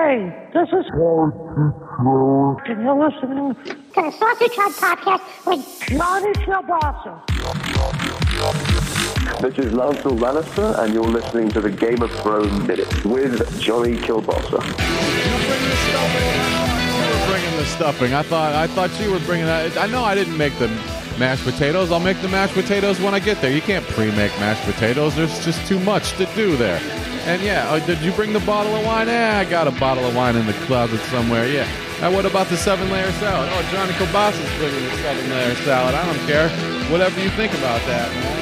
Hey, this is. And you're listening to the Sausage Hut Podcast with Johnny Kielbasa. This is Lancel Lannister, and you're listening to the Game of Thrones Minute with Johnny Kielbasa. bringing the stuffing. I thought I thought you were bringing that. I know I didn't make the mashed potatoes. I'll make the mashed potatoes when I get there. You can't pre-make mashed potatoes. There's just too much to do there. And yeah, oh, did you bring the bottle of wine? Yeah, I got a bottle of wine in the closet somewhere. Yeah. Now what about the seven-layer salad? Oh, Johnny Kielbasa's bringing the seven-layer salad. I don't care. Whatever you think about that, man.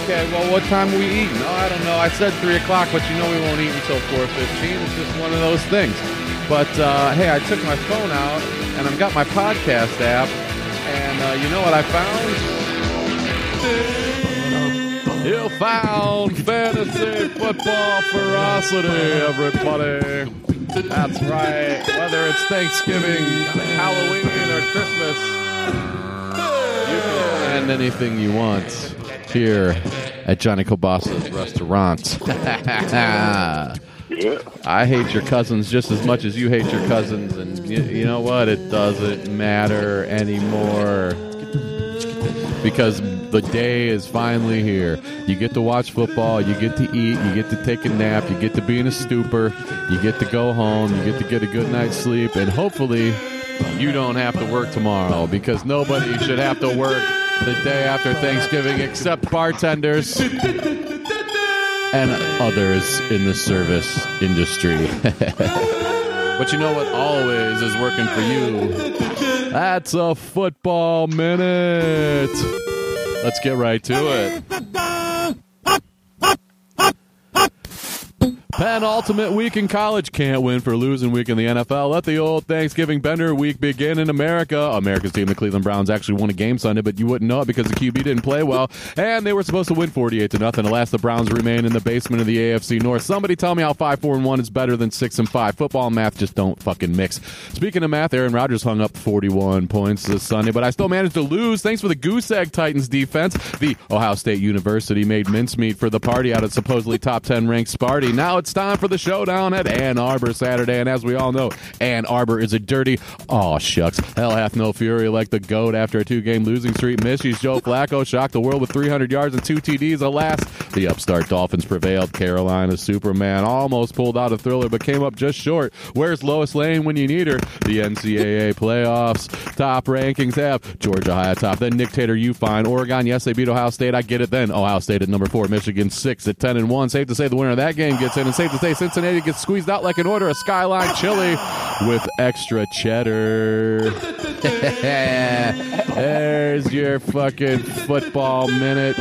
Okay, well, what time are we eating? Oh, I don't know. I said 3 o'clock, but you know we won't eat until 4.15. It's just one of those things. But, uh, hey, I took my phone out, and I've got my podcast app, and uh, you know what I found? You found fantasy football ferocity, everybody. That's right. Whether it's Thanksgiving, Halloween, or Christmas, you can find anything you want here at Johnny Kielbasa's restaurant. I hate your cousins just as much as you hate your cousins, and you, you know what? It doesn't matter anymore because the day is finally here. You get to watch football, you get to eat, you get to take a nap, you get to be in a stupor, you get to go home, you get to get a good night's sleep, and hopefully you don't have to work tomorrow because nobody should have to work the day after Thanksgiving except bartenders and others in the service industry. but you know what always is working for you? That's a football minute. Let's get right to it. Penultimate week in college can't win for losing week in the NFL. Let the old Thanksgiving Bender week begin in America. America's team, the Cleveland Browns, actually won a game Sunday, but you wouldn't know it because the QB didn't play well, and they were supposed to win 48 to nothing. Alas, the Browns remain in the basement of the AFC North. Somebody tell me how five four and one is better than six and five. Football and math just don't fucking mix. Speaking of math, Aaron Rodgers hung up 41 points this Sunday, but I still managed to lose thanks for the goose egg Titans defense. The Ohio State University made mincemeat for the party out at supposedly top 10 ranked Sparty. Now it's time for the showdown at Ann Arbor Saturday, and as we all know, Ann Arbor is a dirty. Aw, shucks. Hell hath no fury like the goat after a two game losing streak. Mishy's Joe Flacco shocked the world with 300 yards and two TDs. Alas, the upstart Dolphins prevailed. Carolina Superman almost pulled out a thriller, but came up just short. Where's Lois Lane when you need her? The NCAA playoffs. Top rankings have Georgia high atop. Then Nick Tater, you find Oregon. Yes, they beat Ohio State. I get it. Then Ohio State at number four. Michigan six at 10 and one. Safe to say the winner of that game gets in, and to say Cincinnati gets squeezed out like an order of Skyline chili with extra cheddar. There's your fucking football minute.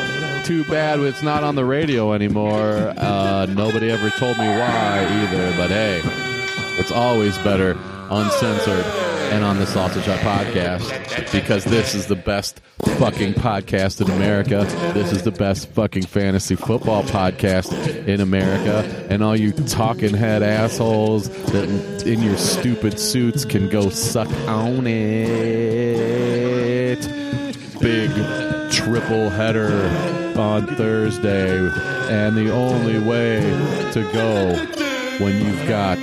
Too bad it's not on the radio anymore. Uh, nobody ever told me why either, but hey, it's always better uncensored and on the Sausage Hut podcast because this is the best fucking podcast in America. This is the best fucking fantasy football podcast in America. And all you talking head assholes that in your stupid suits can go suck on it. Big triple header on Thursday. And the only way to go when you've got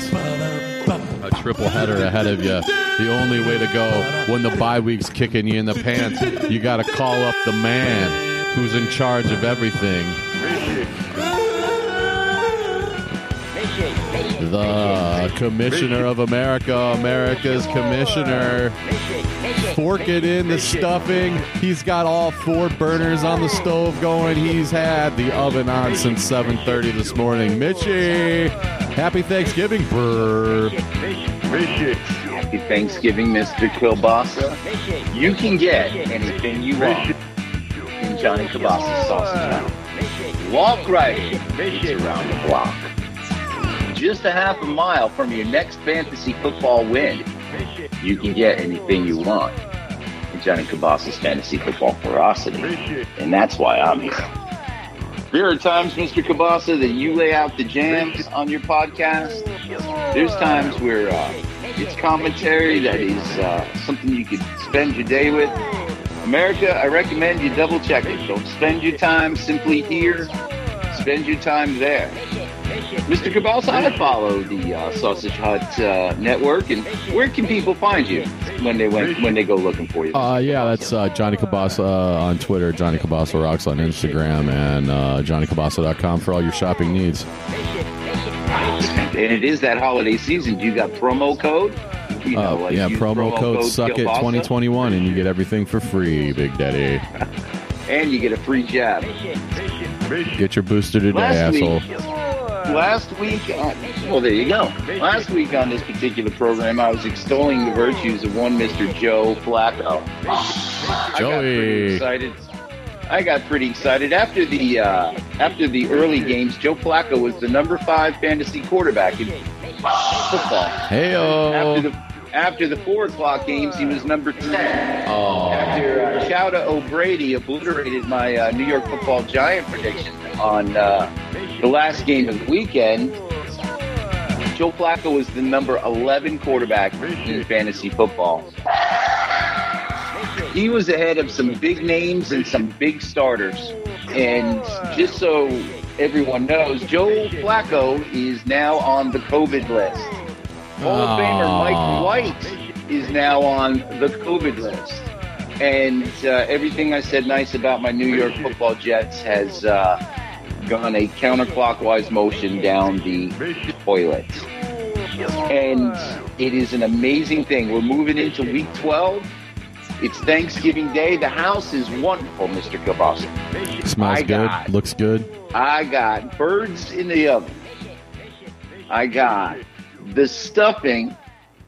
a triple header ahead of you. The only way to go when the bye week's kicking you in the pants, you got to call up the man who's in charge of everything. The Commissioner of America, America's Commissioner. Fork it in the stuffing. He's got all four burners on the stove going. He's had the oven on since 7:30 this morning. Mishy, happy Thanksgiving, brr. Happy Thanksgiving, Mr. Kielbasa. You can get anything you want in Johnny Kielbasa's Sausage House. Walk right. It's around the block. Just a half a mile from your next fantasy football win. You can get anything you want Johnny Kielbasa's fantasy football ferocity. And that's why I'm here. There are times, Mr. Kielbasa, that you lay out the jams on your podcast. There's times where uh, it's commentary that is uh, something you could spend your day with. America, I recommend you double check it. Don't spend your time simply here, spend your time there. Mr. Cabals, I follow the uh, Sausage Hut uh, network, and where can people find you when they went, when they go looking for you? Uh, yeah, that's uh, Johnny Kielbasa on Twitter, Johnny Kielbasa Rocks on Instagram, and uh, JohnnyKielbasa.com for all your shopping needs. And it is that holiday season. Do You got promo code? You know, Uh, like yeah, use promo code Suck It Kielbasa, 2021, and you get everything for free, Big Daddy. and you get a free jab. Get your booster today, Last asshole. week, last week, uh, well, there you go. Last week on this particular program, I was extolling the virtues of one Mr. Joe Flacco. Joey. I got pretty excited. I got pretty excited after the uh, after the early games. Joe Flacco was the number five fantasy quarterback in football. Hey, After the after the four o'clock games, he was number ten. Oh. After uh, Chowda O'Brady obliterated my uh, New York Football Giant prediction on uh, the last game of the weekend, Joe Flacco was the number eleven quarterback in fantasy football. He was ahead of some big names and some big starters. And just so everyone knows, Joe Flacco is now on the COVID list. Hall of Famer Mike White is now on the COVID list. And uh, everything I said nice about my New York football Jets has uh, gone a counterclockwise motion down the toilet. And it is an amazing thing. We're moving into week 12. It's Thanksgiving Day. The house is wonderful, Mr. Kielbasa. Smells I good. got- Looks good. I got birds in the oven. I got the stuffing,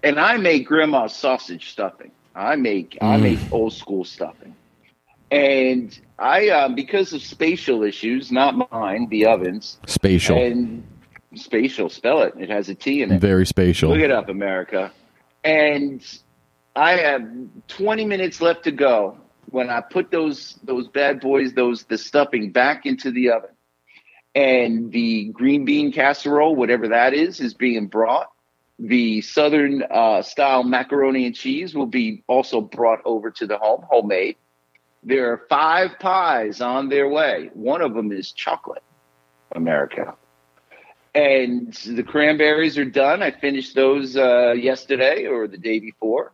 and I make grandma's sausage stuffing. I make I Mm. make old school stuffing, and I uh, because of spatial issues, not mine, the ovens Spatial. and spatial. Spell it. It has a T in it. Very spatial. Look it up, America. And I have 20 minutes left to go when I put those those bad boys, those the stuffing back into the oven. And the green bean casserole, whatever that is, is being brought. The southern uh, style macaroni and cheese will be also brought over to the home, homemade. There are five pies on their way. One of them is chocolate, America and the cranberries are done. I finished those uh, yesterday or the day before.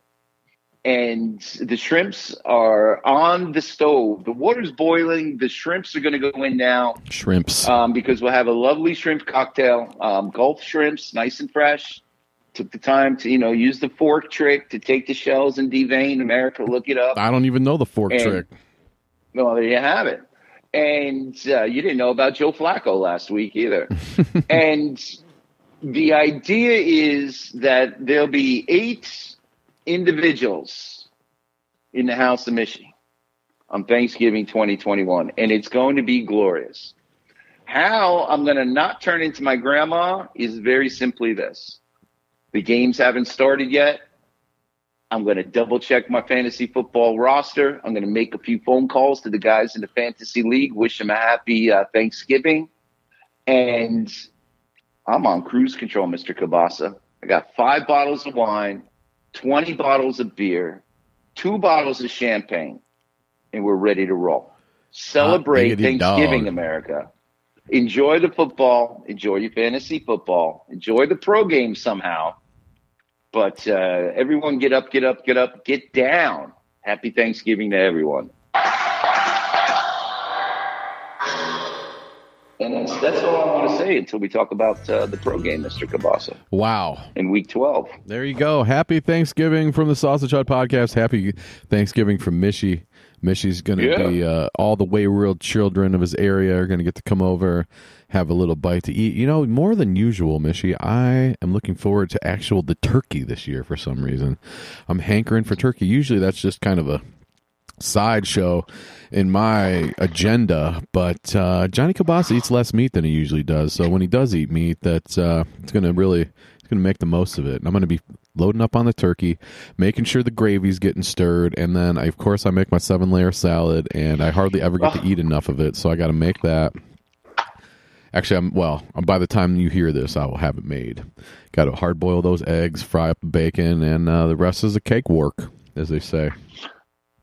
And the shrimps are on the stove. The water's boiling. The shrimps are going to go in now Shrimps. um, because we'll have a lovely shrimp cocktail. Um, Gulf shrimps, nice and fresh. Took the time to, you know, use the fork trick to take the shells and devein. America, look it up. I don't even know the fork and- trick. Well, there you have it. And uh, you didn't know about Joe Flacco last week either. and the idea is that there'll be eight individuals in the House of Michigan on Thanksgiving 2021, and it's going to be glorious. How I'm going to not turn into my grandma is very simply this the games haven't started yet. I'm going to double check my fantasy football roster. I'm going to make a few phone calls to the guys in the fantasy league, wish them a happy uh, Thanksgiving. And I'm on cruise control, Mr. Kielbasa. I got five bottles of wine, 20 bottles of beer, two bottles of champagne, and we're ready to roll. Celebrate Thanksgiving, dog. America. Enjoy the football. Enjoy your fantasy football. Enjoy the pro game somehow. But uh, everyone get up, get up, get up, get down. Happy Thanksgiving to everyone. And that's, that's all I want to say until we talk about uh, the pro game, Mr. Kielbasa, Wow. in week 12. There you go. Happy Thanksgiving from the Sausage Hut Podcast. Happy Thanksgiving from Mishy. Mishy's going to Yeah. be uh, all the wayward children of his area are going to get to come over, have a little bite to eat. You know, more than usual, Mishy, I am looking forward to actual the turkey this year for some reason. I'm hankering for turkey. Usually that's just kind of a sideshow in my agenda, but uh, Johnny Kielbasa eats less meat than he usually does. So when he does eat meat, that's uh, it's going to really it's going to make the most of it. And I'm going to be loading up on the turkey, making sure the gravy's getting stirred, and then I, of course I make my seven layer salad, and I hardly ever get to eat enough of it, so I got to make that. Actually, I'm well. By the time you hear this, I will have it made. Got to hard boil those eggs, fry up the bacon, and uh, the rest is a cake work, as they say.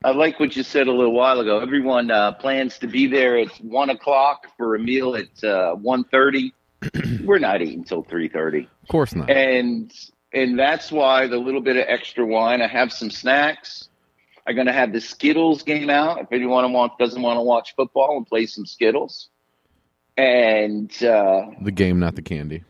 I like what you said a little while ago. Everyone uh, plans to be there at 1 o'clock for a meal at uh, 1.30. we're not eating till three thirty. Of course not. And and that's why the little bit of extra wine. I have some snacks. I'm gonna have the Skittles game out. If anyone want doesn't want to watch football and play some Skittles. And uh, the game, not the candy.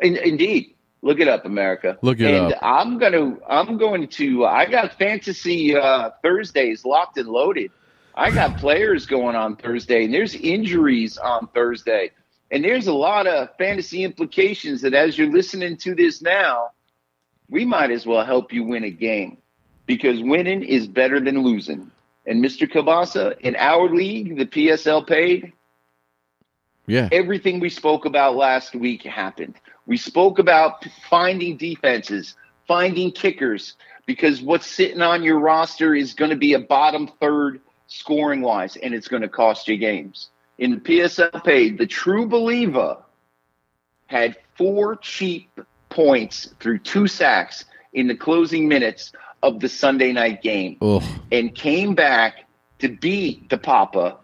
in, indeed, look it up, America. Look it and up. I'm gonna I'm going to I got fantasy uh, Thursdays locked and loaded. I got players going on Thursday, and there's injuries on Thursday, and there's a lot of fantasy implications that as you're listening to this now, we might as well help you win a game because winning is better than losing. And Mr. Kielbasa, in our league, the PSL paid, Yeah. everything we spoke about last week happened. We spoke about finding defenses, finding kickers, because what's sitting on your roster is going to be a bottom third scoring wise, and it's going to cost you games. In the PSL paid, the true believer had four cheap points through two sacks in the closing minutes of the Sunday night game Ugh. and came back to beat the Papa.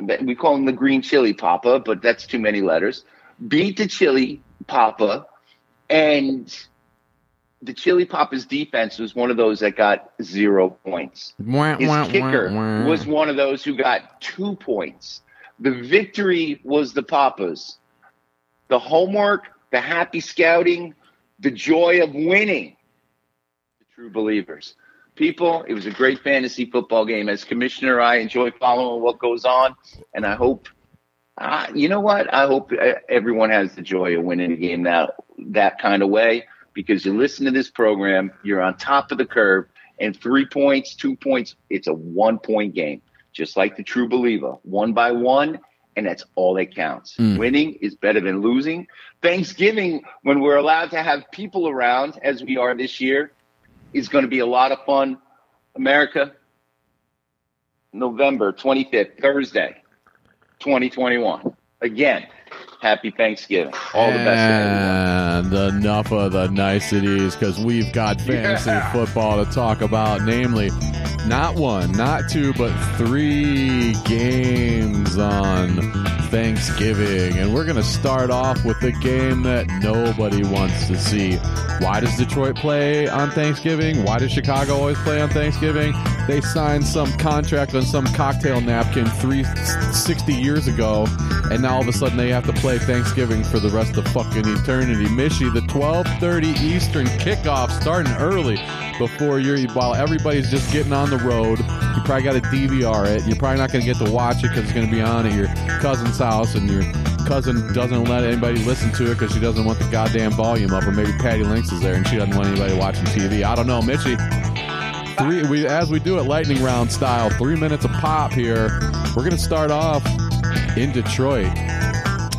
We call him the Green Chili Papa, but that's too many letters. Beat the Chili Papa, and the Chili Papa's defense was one of those that got zero points. Wah, His wah, kicker wah, was one of those who got two points. The victory was the Papas. The homework, the happy scouting, the joy of winning. The true believers. People, it was a great fantasy football game. As commissioner, I enjoy following what goes on, and I hope, uh, you know what? I hope uh, everyone has the joy of winning a game that that kind of way because you listen to this program, you're on top of the curve, and three points, two points, it's a one point game, just like the true believer, one by one, and that's all that counts. Mm. Winning is better than losing. Thanksgiving, when we're allowed to have people around, as we are this year, is going to be a lot of fun. America, November 25th, Thursday, 2021. Again, happy Thanksgiving. All the best. And enough of the niceties because we've got fantasy Yeah. football to talk about, namely not one, not two, but three games on Thanksgiving. And we're going to start off with the game that nobody wants to see. Why does Detroit play on Thanksgiving? Why does Chicago always play on Thanksgiving? They signed some contract on some cocktail napkin three sixty years ago, and now all of a sudden they have to play Thanksgiving for the rest of fucking eternity. Mishy, the twelve thirty Eastern kickoff starting early before you're while everybody's just getting on the road. You probably got to DVR it. You're probably not going to get to watch it because it's going to be on at your cousin's house, and your cousin doesn't let anybody listen to it because she doesn't want the goddamn volume up, or maybe Patty Links is there and she doesn't want anybody watching TV. I don't know, Mishy. Three, we as we do it lightning round style, three minutes a pop here. We're gonna start off in Detroit.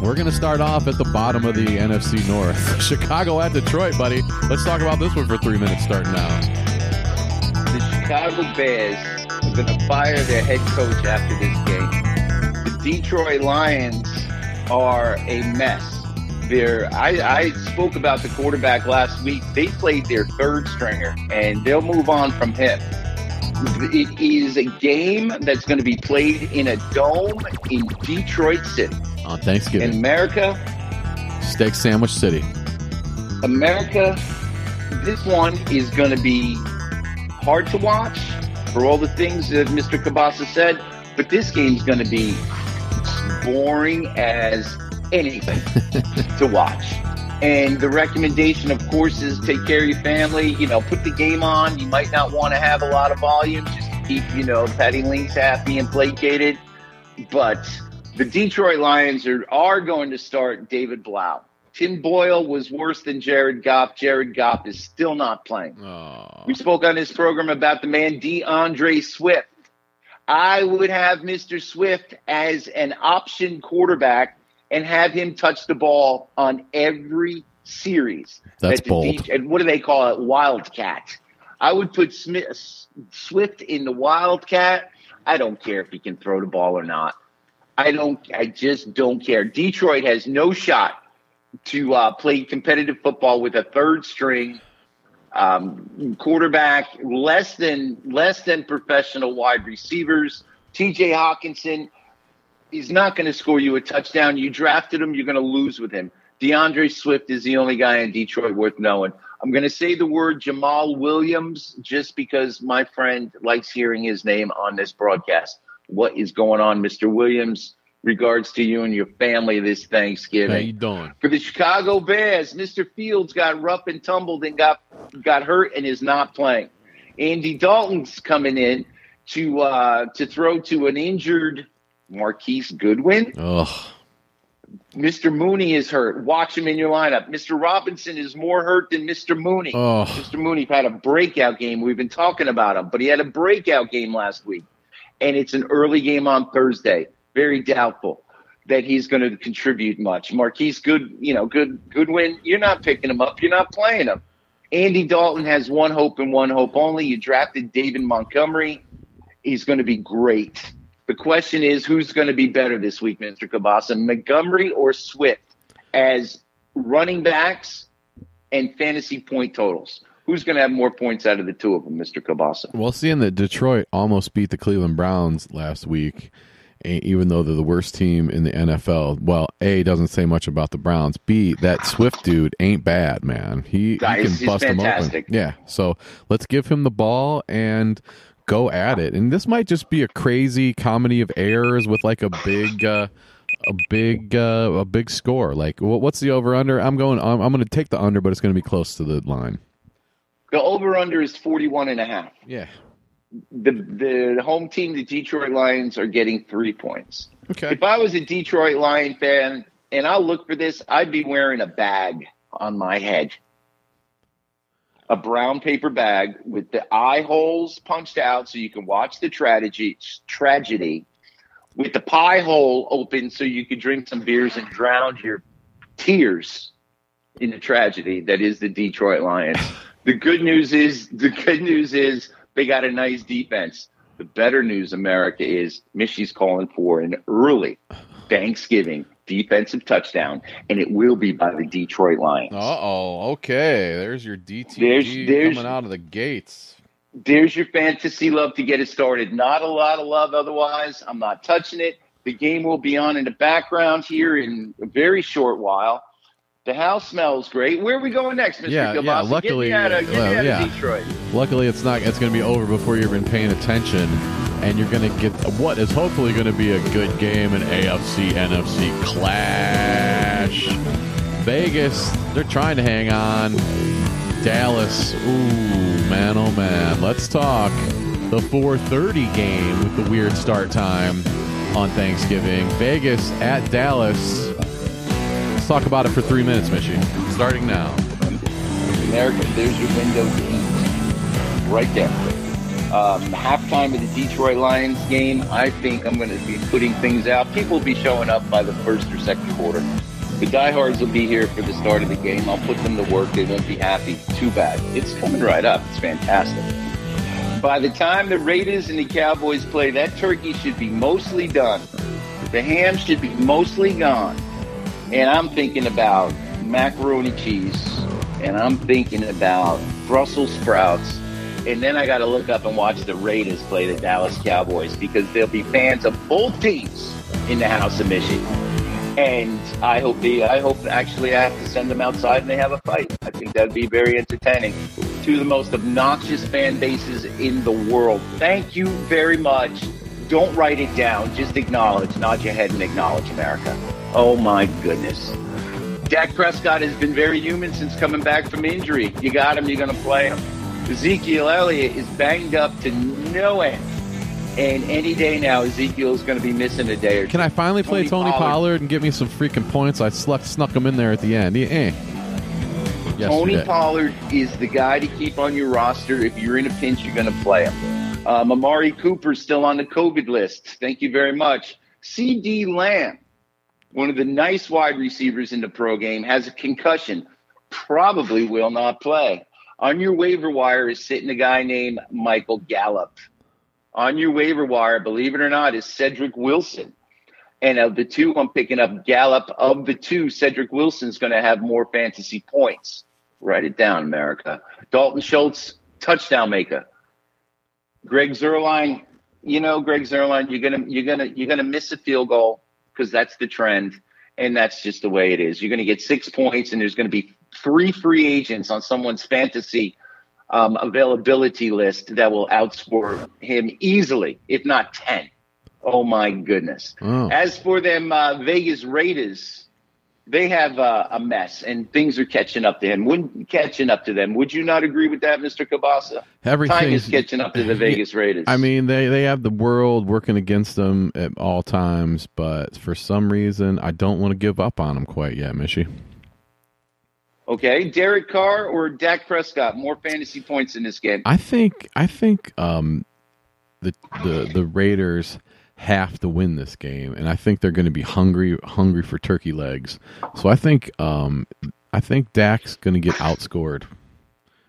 We're gonna start off at the bottom of the NFC North. Chicago at Detroit, buddy. Let's talk about this one for three minutes starting now. the Chicago Bears are going to fire their head coach after this game. The Detroit Lions are a mess. They're, I, I spoke about the quarterback last week. They played their third stringer, and they'll move on from him. It is a game that's going to be played in a dome in Detroit City. On Thanksgiving. In America, Steak Sandwich City. America, this one is going to be hard to watch for all the things that Mr. Kielbasa said, but this game's going to be boring as anything to watch. And the recommendation, of course, is take care of your family. You know, put the game on. You might not want to have a lot of volume just to keep, you know, Patty Links happy and placated. But the Detroit Lions are, are going to start David Blough. Tim Boyle was worse than Jared Goff. Jared Goff is still not playing. Oh, We spoke on this program about the man DeAndre Swift. I would have Mr. Swift as an option quarterback and have him touch the ball on every series. That's that bold. and what do they call it? Wildcat. I would put Smith, Swift in the Wildcat. I don't care if he can throw the ball or not. I don't. I just don't care. Detroit has no shot to uh, play competitive football with a third string um, quarterback, less than less than professional wide receivers. T.J. Hockenson, He's not going to score you a touchdown. You drafted him, you're going to lose with him. DeAndre Swift is the only guy in Detroit worth knowing. I'm going to say the word Jamaal Williams just because my friend likes hearing his name on this broadcast. What is going on, Mr. Williams? Regards to you and your family this Thanksgiving. How you doing? For the Chicago Bears, Mr. Fields got rough and tumbled and got got hurt and is not playing. Andy Dalton's coming in to uh, to throw to an injured Marquise Goodwin. Ugh. Mr. Mooney is hurt. Watch him in your lineup. Mr. Robinson is more hurt than Mr. Mooney. Oh. Mr. Mooney had a breakout game. We've been talking about him, but he had a breakout game last week. And it's an early game on Thursday. Very doubtful that he's going to contribute much. Marquise Good, you know, Good Goodwin, you're not picking him up. You're not playing him. Andy Dalton has one hope and one hope only. You drafted David Montgomery. He's going to be great. The question is, who's going to be better this week, Mr. Kielbasa, Montgomery or Swift, as running backs and fantasy point totals? Who's going to have more points out of the two of them, Mr. Kielbasa? Well, seeing that Detroit almost beat the Cleveland Browns last week, even though they're the worst team in the NFL, well, A doesn't say much about the Browns. B that Swift dude ain't bad, man. He, he can bust them open. Yeah. So let's give him the ball and go at it. And this might just be a crazy comedy of errors with like a big. Uh, a big uh, a big score. Like, what's the over under? I'm going. I'm, I'm going to take the under, but it's going to be close to the line. The over under is 41 and a half. Yeah. The, the home team, the Detroit Lions, are getting three points. Okay. If I was a Detroit Lion fan and I'll look for this, I'd be wearing a bag on my head. A brown paper bag with the eye holes punched out so you can watch the tragedy tragedy with the pie hole open so you could drink some beers and drown your tears in the tragedy that is the Detroit Lions. the good news is the good news is they got a nice defense. The better news, America, is Mishy's calling for an early Thanksgiving defensive touchdown, and it will be by the Detroit Lions. Uh oh. Okay. There's your there's- coming out of the gates. There's your fantasy love to get it started. Not a lot of love otherwise. I'm not touching it. The game will be on in the background here in a very short while. The house smells great. Where are we going next, Mr. Yeah, yeah, luckily, get me out of, get me out yeah. of Detroit. Luckily, it's not. It's going to be over before you've been paying attention, and you're going to get what is hopefully going to be a good game, an AFC NFC clash. Vegas, they're trying to hang on. Dallas, ooh, man, oh man. Let's talk the 4:30 game with the weird start time on Thanksgiving. Vegas at Dallas. Let's talk about it for three minutes, Mishy. Starting now. America, there's your window to eat. Right there. Um, halftime of the Detroit Lions game, I think I'm going to be putting things out. People will be showing up by the first or second quarter. The diehards will be here for the start of the game. I'll put them to work. They won't be happy. Too bad. It's coming right up. It's fantastic. By the time the Raiders and the Cowboys play, that turkey should be mostly done. The ham should be mostly gone. And I'm thinking about macaroni cheese, and I'm thinking about Brussels sprouts, and then I got to look up and watch the Raiders play the Dallas Cowboys because there'll be fans of both teams in the House of Michigan. And I hope the I hope actually I have to send them outside and they have a fight. I think that'd be very entertaining. Two of the most obnoxious fan bases in the world. Thank you very much. Don't write it down. Just acknowledge. Nod your head and acknowledge America. Oh my goodness. Dak Prescott has been very human since coming back from injury. You got him, you're to play him. Ezekiel Elliott is banged up to no end. And any day now, Ezekiel is going to be missing a day or two. Can I finally play Tony Tony, Pollard. Pollard. and get me some freaking points? I sluck, snuck him in there at the end. Yeah, eh. Tony Yesterday. Pollard is the guy to keep on your roster. If you're in a pinch, you're going to play him. Um, Amari Cooper's still on the COVID list. Thank you very much. CeeDee Lamb, one of the nice wide receivers in the pro game, has a concussion. Probably will not play. On your waiver wire is sitting a guy named Michael Gallup. On your waiver wire, believe it or not, is Cedric Wilson. And of the two, I'm picking up Gallup. Of the two, Cedric Wilson's going to have more fantasy points. Write it down, America. Dalton Schultz, touchdown maker. Greg Zuerlein, you know, Greg Zuerlein, you're gonna you're gonna you're gonna miss a field goal because that's the trend, and that's just the way it is. You're gonna get six points, and there's gonna be three free agents on someone's fantasy um, availability list that will outscore him easily, if not ten. Oh my goodness! As for them uh, Vegas Raiders, they have uh, a mess, and things are catching up to him. Wouldn't catching up to them? Would you not agree with that, Mister Kielbasa? Everything Time is catching up to the Vegas Raiders. I mean, they they have the world working against them at all times, but for some reason, I don't want to give up on them quite yet, Mishy. Okay, Derek Carr or Dak Prescott, more fantasy points in this game. I think I think um, the the the Raiders have to win this game, and I think they're going to be hungry hungry for turkey legs. So I think um, I think Dak's going to get outscored.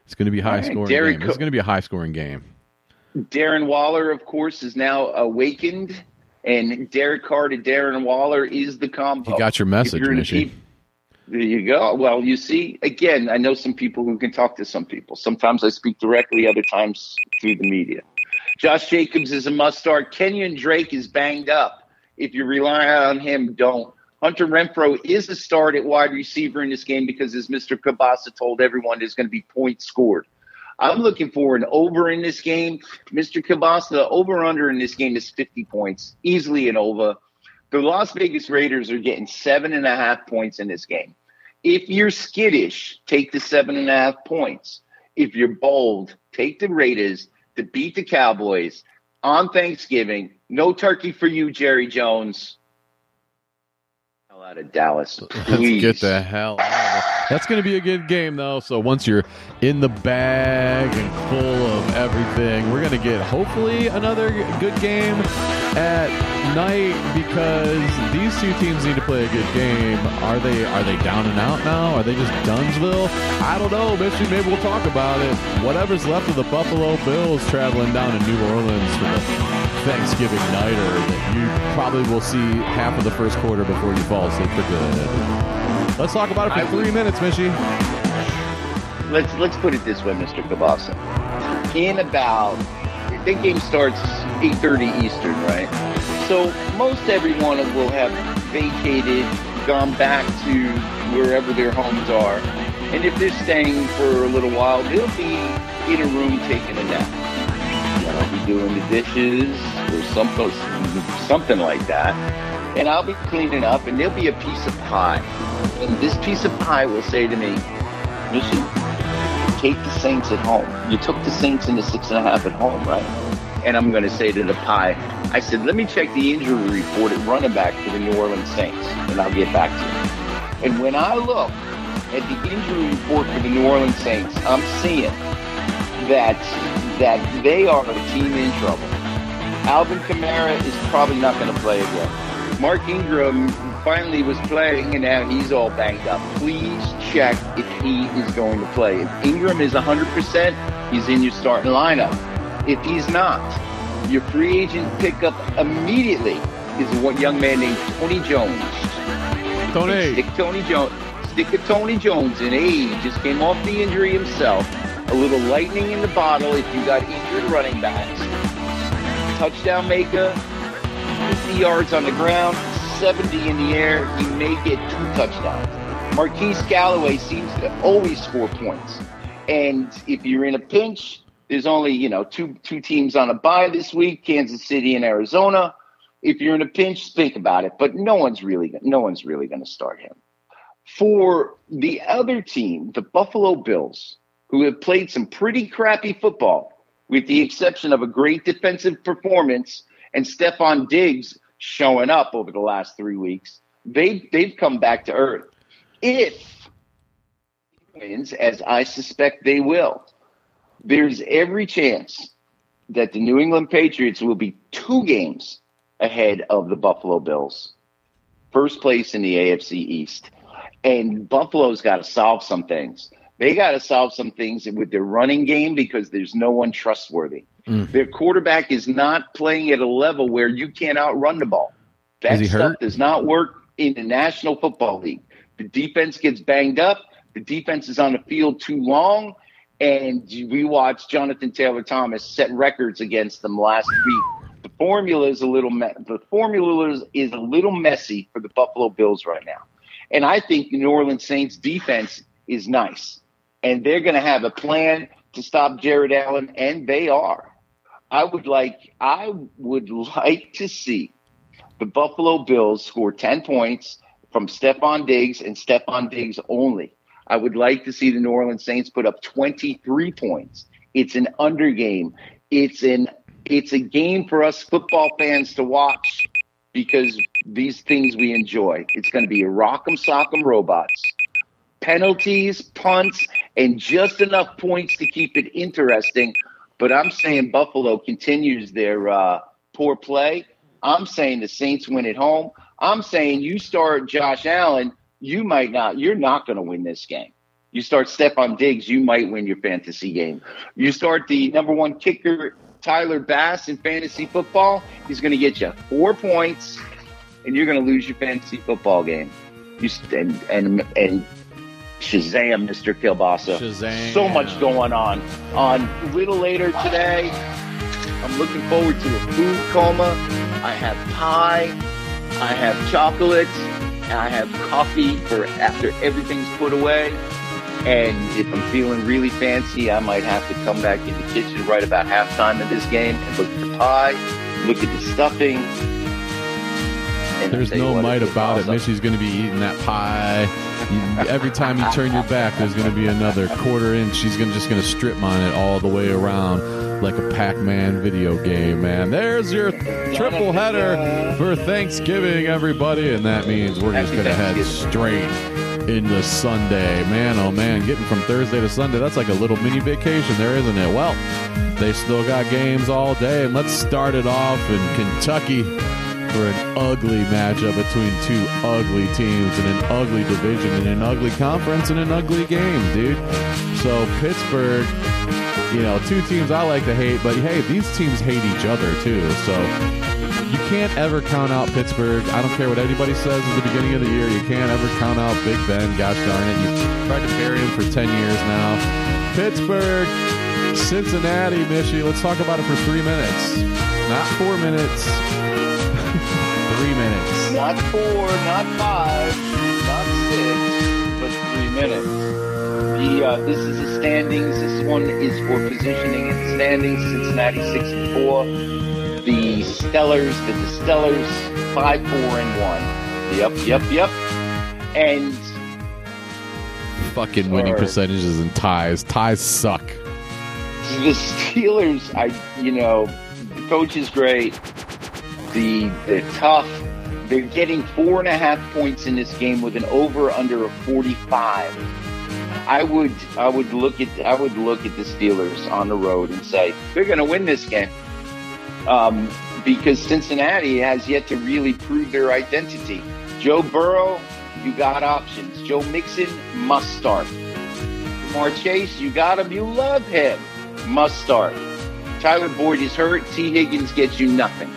It's going to be a high right, scoring Derek game. It's going to be a high scoring game. Darren Waller, of course, is now awakened, and Derek Carr to Darren Waller is the combo. You got your message, keep- There you go. Well, you see, again, I know some people who can talk to some people. Sometimes I speak directly, other times through the media. Josh Jacobs is a must start. Kenyan Drake is banged up. If you rely on him, don't. Hunter Renfrow is a start at wide receiver in this game because, as Mr. Kielbasa told everyone, there's going to be points scored. I'm looking for an over in this game. Mr. Kielbasa, the over under in this game is 50 points, easily an over. The Las Vegas Raiders are getting seven and a half points in this game. If you're skittish, take the seven and a half points. If you're bold, take the Raiders to beat the Cowboys on Thanksgiving. No turkey for you, Jerry Jones. Hell out of Dallas. Let's get the hell out of. That's going to be a good game, though. So once you're in the bag and full of everything, we're going to get hopefully another good game at night because these two teams need to play a good game. Are they are they down and out now? Are they just Dunsville? I don't know, Mishy. Maybe we'll talk about it. Whatever's left of the Buffalo Bills traveling down to New Orleans for the Thanksgiving nighter that you probably will see half of the first quarter before you fall asleep for good. Let's talk about it for I three would- minutes, Mishy. let's let's put it this way, Mr. Kielbasa. In about the game starts 8:30 Eastern, right? So most everyone will have vacated, gone back to wherever their homes are, and if they're staying for a little while, they'll be in a room taking a nap. I'll be doing the dishes or something, something like that, and I'll be cleaning up, and there'll be a piece of pie, and this piece of pie will say to me, "Missy, take the Saints at home. You took the Saints in the six and a half at home, right? And I'm going to say to the pie, I said, let me check the injury report at running back for the New Orleans Saints, and I'll get back to you. And when I look at the injury report for the New Orleans Saints, I'm seeing that that they are a team in trouble. Alvin Kamara is probably not going to play again. Mark Ingram finally was playing, and now he's all banged up. Please check if he is going to play. If Ingram is 100%, he's in your starting lineup. If he's not, your free agent pickup immediately is a one young man named Tony Jones. Tony. Stick Tony Jones. Stick a Tony Jones in. Hey, he just came off the injury himself. A little lightning in the bottle if you got injured running backs. Touchdown maker, 50 yards on the ground, 70 in the air. You may get two touchdowns. Marquise Callaway seems to always score points. And if you're in a pinch, there's only, you know, two two teams on a bye this week, Kansas City and Arizona. If you're in a pinch, think about it. But no one's really no one's really going to start him. For the other team, the Buffalo Bills, who have played some pretty crappy football, with the exception of a great defensive performance and Stefon Diggs showing up over the last three weeks, they they've come back to earth. If wins, as I suspect they will, there's every chance that the New England Patriots will be two games ahead of the Buffalo Bills, first place in the AFC East. And Buffalo's got to solve some things. They got to solve some things with their running game because there's no one trustworthy. Mm. Their quarterback is not playing at a level where you can't outrun the ball. That stuff hurt? does not work in the National Football League. The defense gets banged up. The defense is on the field too long. And we watched Jonathan Taylor Thomas set records against them last week. The formula is a little me- the formula is, is a little messy for the Buffalo Bills right now. And I think the New Orleans Saints defense is nice. And they're going to have a plan to stop Jared Allen and they are. I would like I would like to see the Buffalo Bills score 10 points from Stefon Diggs and Stefon Diggs only. I would like to see the New Orleans Saints put up 23 points. It's an under game. It's an it's a game for us football fans to watch because these things we enjoy. It's going to be a rock'em sock'em robots, penalties, punts, and just enough points to keep it interesting. But I'm saying Buffalo continues their uh, poor play. I'm saying the Saints win at home. I'm saying you start Josh Allen, you might not. You're not going to win this game. You start Stefon Diggs, you might win your fantasy game. You start the number one kicker Tyler Bass in fantasy football, he's going to get you four points, and you're going to lose your fantasy football game. You and and and Shazam, Mr. Kielbasa. Shazam. So much going on. On a little later today, I'm looking forward to a food coma. I have pie. I have chocolates. I have coffee for after everything's put away. And if I'm feeling really fancy, I might have to come back in the kitchen right about halftime of this game and look at the pie, look at the stuffing. And There's I'll tell you no might about it. awesome. Missy's going to be eating that pie. You- Every time you turn your back, there's going to be another quarter inch. She's gonna, just going to strip mine it all the way around like a Pac-Man video game, man. There's your triple header for Thanksgiving, everybody. And that means we're just to head straight into Sunday. Man, oh man, getting from Thursday to Sunday, that's like a little mini vacation there, isn't it? Well, they still got games all day. And let's start it off in Kentucky for an ugly matchup between two ugly teams in an ugly division, in an ugly conference, in an ugly game, dude. So Pittsburgh, you know, two teams I like to hate, but hey, these teams hate each other too. So you can't ever count out Pittsburgh. I don't care what anybody says at the beginning of the year. You can't ever count out Big Ben. Gosh darn it. You've tried to bury him for 10 years now. Pittsburgh, Cincinnati, Mishy. Let's talk about it for three minutes. Not four minutes. three minutes. Not four, not five, not six, but three minutes. The uh, this is the standings. This one is for positioning and standings. Cincinnati six and four. The Stellars, the Distellars, five, four, and one. Yep, yep, yep. And Fucking winning percentages and ties. Ties suck. the Steelers, I you know, the coach is great. The they're tough. They're getting four and a half points in this game with an over under of forty five. I would I would look at I would look at the Steelers on the road and say they're going to win this game um, because Cincinnati has yet to really prove their identity. Joe Burrow, you got options. Joe Mixon must start. Ja'Marr Chase, you got him. You love him. Must start. Tyler Boyd is hurt. Tee Higgins gets you nothing.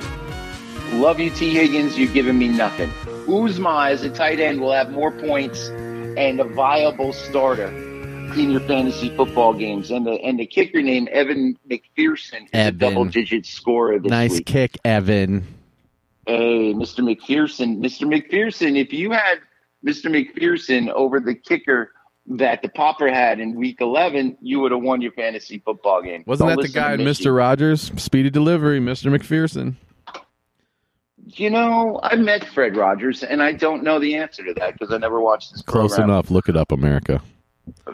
Love you, Tee Higgins. You're giving me nothing. Uzomah as a tight end will have more points and a viable starter in your fantasy football games. And the and the kicker named Evan McPherson is Evan. a double digit scorer this Nice week. kick, Evan. Hey, Mr. McPherson, Mr. McPherson, if you had Mr. McPherson over the kicker that the Popper had in week 11, you would have won your fantasy football game. Wasn't Don't that the guy in Mr. Rogers? Speedy delivery, Mr. McPherson. You know, I met Fred Rogers, and I don't know the answer to that because I never watched this Close program. enough. Look it up, America.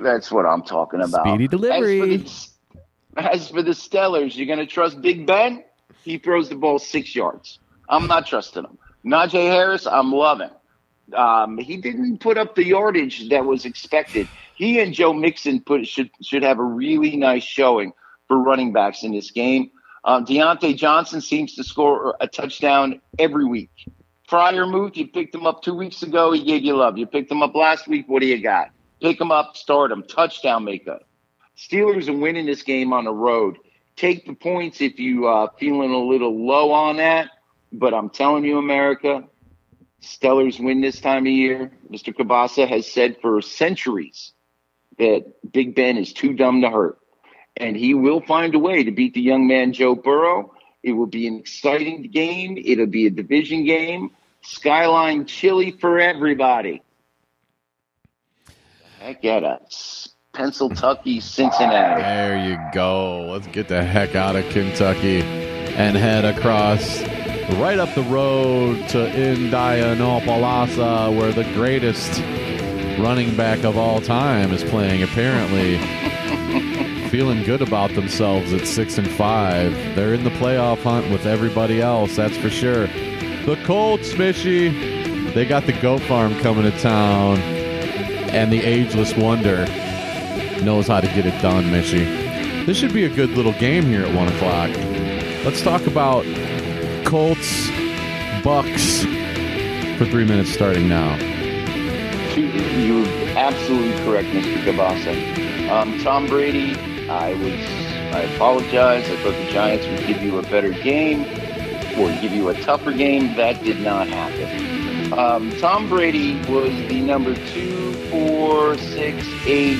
That's what I'm talking about. Speedy delivery. As for the, as for the Stellars, you're going to trust Big Ben? He throws the ball six yards. I'm not trusting him. Najee Harris, I'm loving. Um, he didn't put up the yardage that was expected. He and Joe Mixon put should should have a really nice showing for running backs in this game. Um, Diontae Johnson seems to score a touchdown every week. Freiermuth. You picked him up two weeks ago. He gave you love. You picked him up last week. What do you got? Pick him up, start him, touchdown maker. Steelers are winning this game on the road. Take the points if you uh, feeling a little low on that. But I'm telling you, America, Stellars win this time of year. Mr. Kielbasa has said for centuries that Big Ben is too dumb to hurt. And he will find a way to beat the young man Joe Burrow. It will be an exciting game. It'll be a division game. Skyline chili for everybody. Heck yeah, that's Pennsylvania, Cincinnati. There you go. Let's get the heck out of Kentucky and head across right up the road to Indianapolis, where the greatest running back of all time is playing. Apparently, feeling good about themselves at six and five. They're in the playoff hunt with everybody else. That's for sure. The Colts, Mishy, they got the goat farm coming to town, and the ageless wonder knows how to get it done, Mishy. This should be a good little game here at one o'clock. Let's talk about Colts, Bucks for three minutes starting now. You're absolutely correct, Mr. Kielbasa. Um, Tom Brady, I was, I apologize. I thought the Giants would give you a better game or give you a tougher game. That did not happen. Um, Tom Brady was the number two, four, six, eight,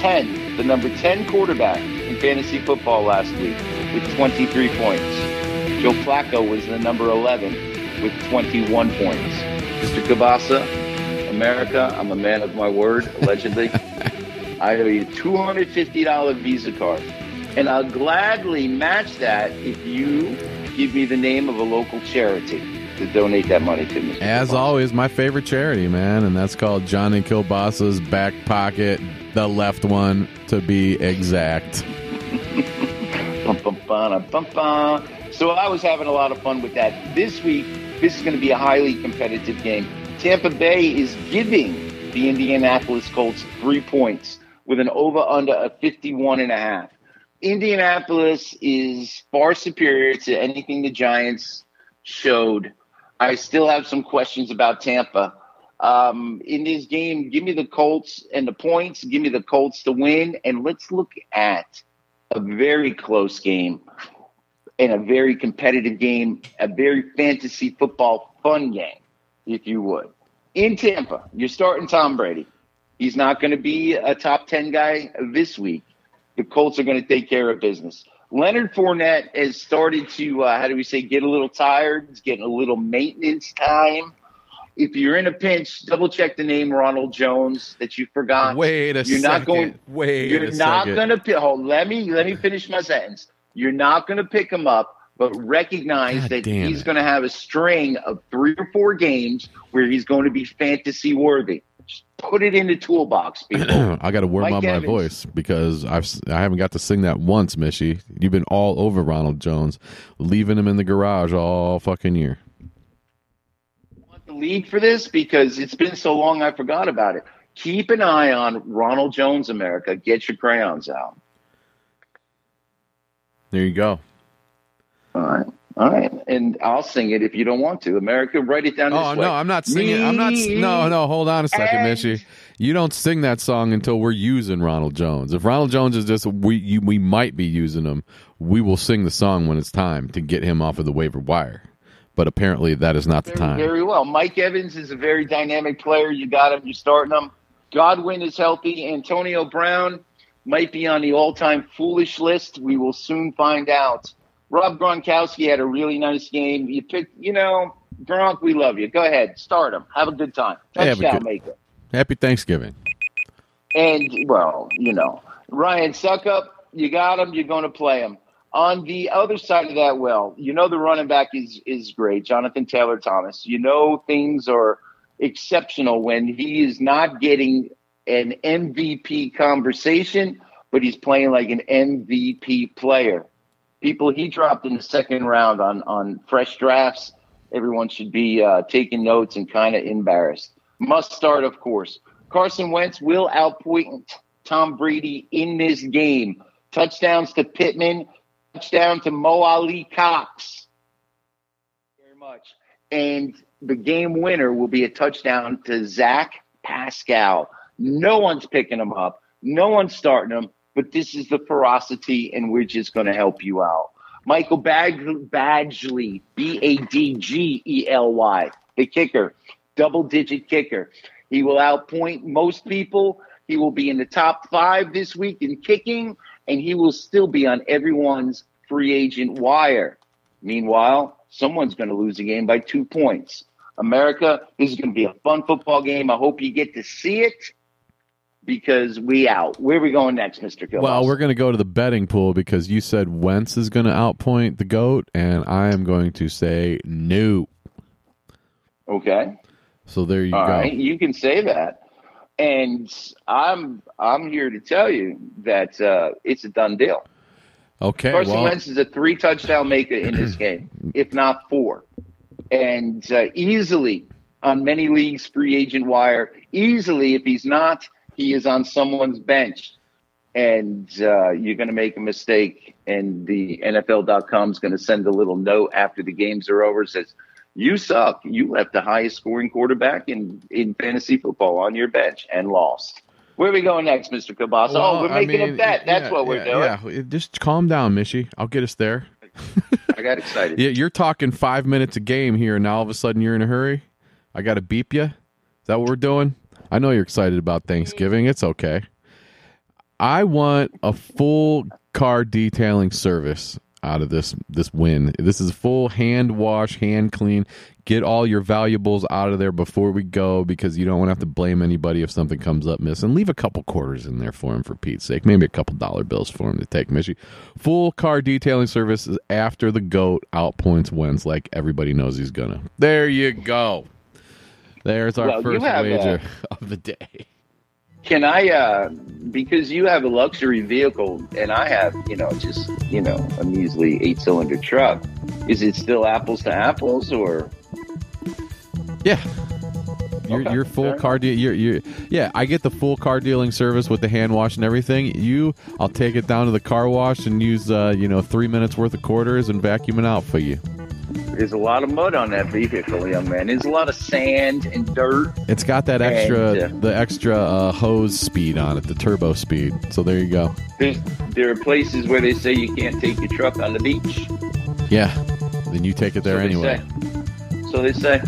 ten, the number ten quarterback in fantasy football last week with 23 points. Joe Flacco was the number 11 with 21 points. Mr. Kielbasa, America, I'm a man of my word, allegedly. I have a $250 Visa card, and I'll gladly match that if you give me the name of a local charity to donate that money to. Mr. As Kielbasa. always, my favorite charity, man, and that's called Johnny Kielbasa's Back Pocket, the left one to be exact. So I was having a lot of fun with that. This week, this is going to be a highly competitive game. Tampa Bay is giving the Indianapolis Colts three points with an over under of 51 and a half. Indianapolis is far superior to anything the Giants showed. I still have some questions about Tampa. Um, in this game, give me the Colts and the points. Give me the Colts to win. And let's look at a very close game and a very competitive game, a very fantasy football fun game, if you would. In Tampa, you're starting Tom Brady. He's not going to be a top 10 guy this week. The Colts are going to take care of business. Leonard Fournette has started to, uh, how do we say, get a little tired. He's getting a little maintenance time. If you're in a pinch, double check the name Ronald Jones that you forgot. Wait a you're second. not going. Wait You're a not going to pick. Hold, let me let me finish my sentence. You're not going to pick him up, but recognize God that he's going to have a string of three or four games where he's going to be fantasy worthy. Just put it in the toolbox, people. I got to warm Mike up my voice because I've I haven't got to sing that once, Mishy. You've been all over Ronald Jones, leaving him in the garage all fucking year. want the lead for this because it's been so long I forgot about it. Keep an eye on Ronald Jones, America. Get your crayons out. There you go. All right. All right. And I'll sing it if you don't want to. America, write it down this Oh no, I'm not singing. I'm not. No, no. Hold on a second, and- Mishy. You don't sing that song until we're using Ronald Jones. If Ronald Jones is just we you, we might be using him, we will sing the song when it's time to get him off of the waiver wire. But apparently, that is not the time. very well. Mike Evans is a very dynamic player. You got him. You're starting him. Godwin is healthy. Antonio Brown might be on the all-time foolish list. We will soon find out. Rob Gronkowski had a really nice game. You pick, you know, Gronk, we love you. Go ahead, start him. Have a good time. Hey, have a Touchdown good- maker. Happy Thanksgiving. And well, you know, Ryan Succop, you got him. You're going to play him. On the other side of that, well, you know the running back is is great, Jonathan Taylor Thomas. You know things are exceptional when he is not getting an MVP conversation, but he's playing like an MVP player. People he dropped in the second round on on fresh drafts. Everyone should be uh, taking notes and kind of embarrassed. Must start, of course. Carson Wentz will outpoint Tom Brady in this game. Touchdowns to Pittman, touchdown to Mo Alie-Cox. Very much. And the game winner will be a touchdown to Zach Pascal. No one's picking him up. No one's starting him, but this is the ferocity, and we're just going to help you out. Michael Bag- Badgley, B A D G E L Y, the kicker, double digit kicker. He will outpoint most people. He will be in the top five this week in kicking, and he will still be on everyone's free agent wire. Meanwhile, someone's going to lose a game by two points. America, this is going to be a fun football game. I hope you get to see it because we out. Where are we going next, Mr. Kill? Well, we're going to go to the betting pool because you said Wentz is going to outpoint the GOAT, and I am going to say no. Okay. So there you All go. right, you can say that. And I'm I'm here to tell you that uh, it's a done deal. Okay. Carson well, Wentz is a three touchdown maker in this game, if not four, and uh, easily on many leagues free agent wire. Easily, if he's not, he is on someone's bench, and uh, you're going to make a mistake, and the NFL.com is going to send a little note after the games are over. Says you suck. You left the highest scoring quarterback in in fantasy football on your bench and lost. Where are we going next, Mr. Kielbasa? well, oh, we're I making mean, a bet. That's yeah, what we're yeah, doing. Yeah, just calm down, Mishy. I'll get us there. I got excited. Yeah, you're talking five minutes a game here, and now all of a sudden you're in a hurry. I got to beep you. Is that what we're doing? I know you're excited about Thanksgiving. It's okay. I want a full car detailing service out of this this win. This is full hand wash, hand clean. Get all your valuables out of there before we go because you don't want to have to blame anybody if something comes up missing. Leave a couple quarters in there for him for Pete's sake. Maybe a couple dollar bills for him to take. Mishy. Full car detailing service after the goat outpoints wins like everybody knows he's gonna. There you go. There's our Well, first have, wager uh, of the day. Can I, uh, because you have a luxury vehicle and I have, you know, just, you know, a measly eight cylinder truck, is it still apples to apples or? Yeah. Your Okay, your full car deal. Your your yeah. I get the full car dealing service with the hand wash and everything. You, I'll take it down to the car wash and use uh you know three minutes worth of quarters and vacuum it out for you. There's a lot of mud on that vehicle, young man. There's a lot of sand and dirt. It's got that extra And, uh, the extra uh, hose speed on it, the turbo speed. So there you go. There are places where they say you can't take your truck on the beach. Yeah. Then you take it there so anyway. say. So they say.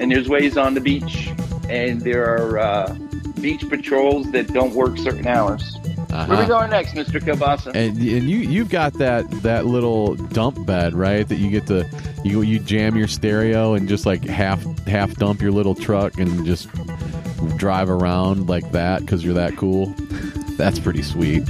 And there's ways on the beach, and there are uh, beach patrols that don't work certain hours. Where are we Uh-huh. going next, Mr. Kielbasa? And, and you you've got that that little dump bed right that you get to you you jam your stereo and just like half half dump your little truck and just drive around like that because you're that cool. That's pretty sweet.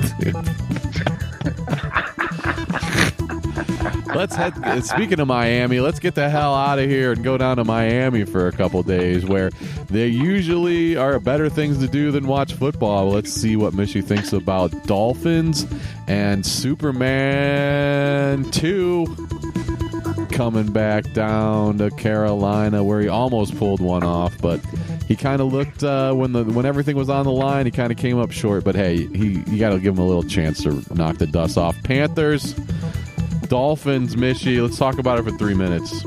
Let's head. Speaking of Miami, let's get the hell out of here and go down to Miami for a couple days, where there usually are better things to do than watch football. Let's see what Mishy thinks about Dolphins and Superman Two coming back down to Carolina, where he almost pulled one off, but he kind of looked uh, when the when everything was on the line. He kind of came up short, but hey, he you got to give him a little chance to knock the dust off. Panthers, Dolphins, Mishy. Let's talk about it for three minutes.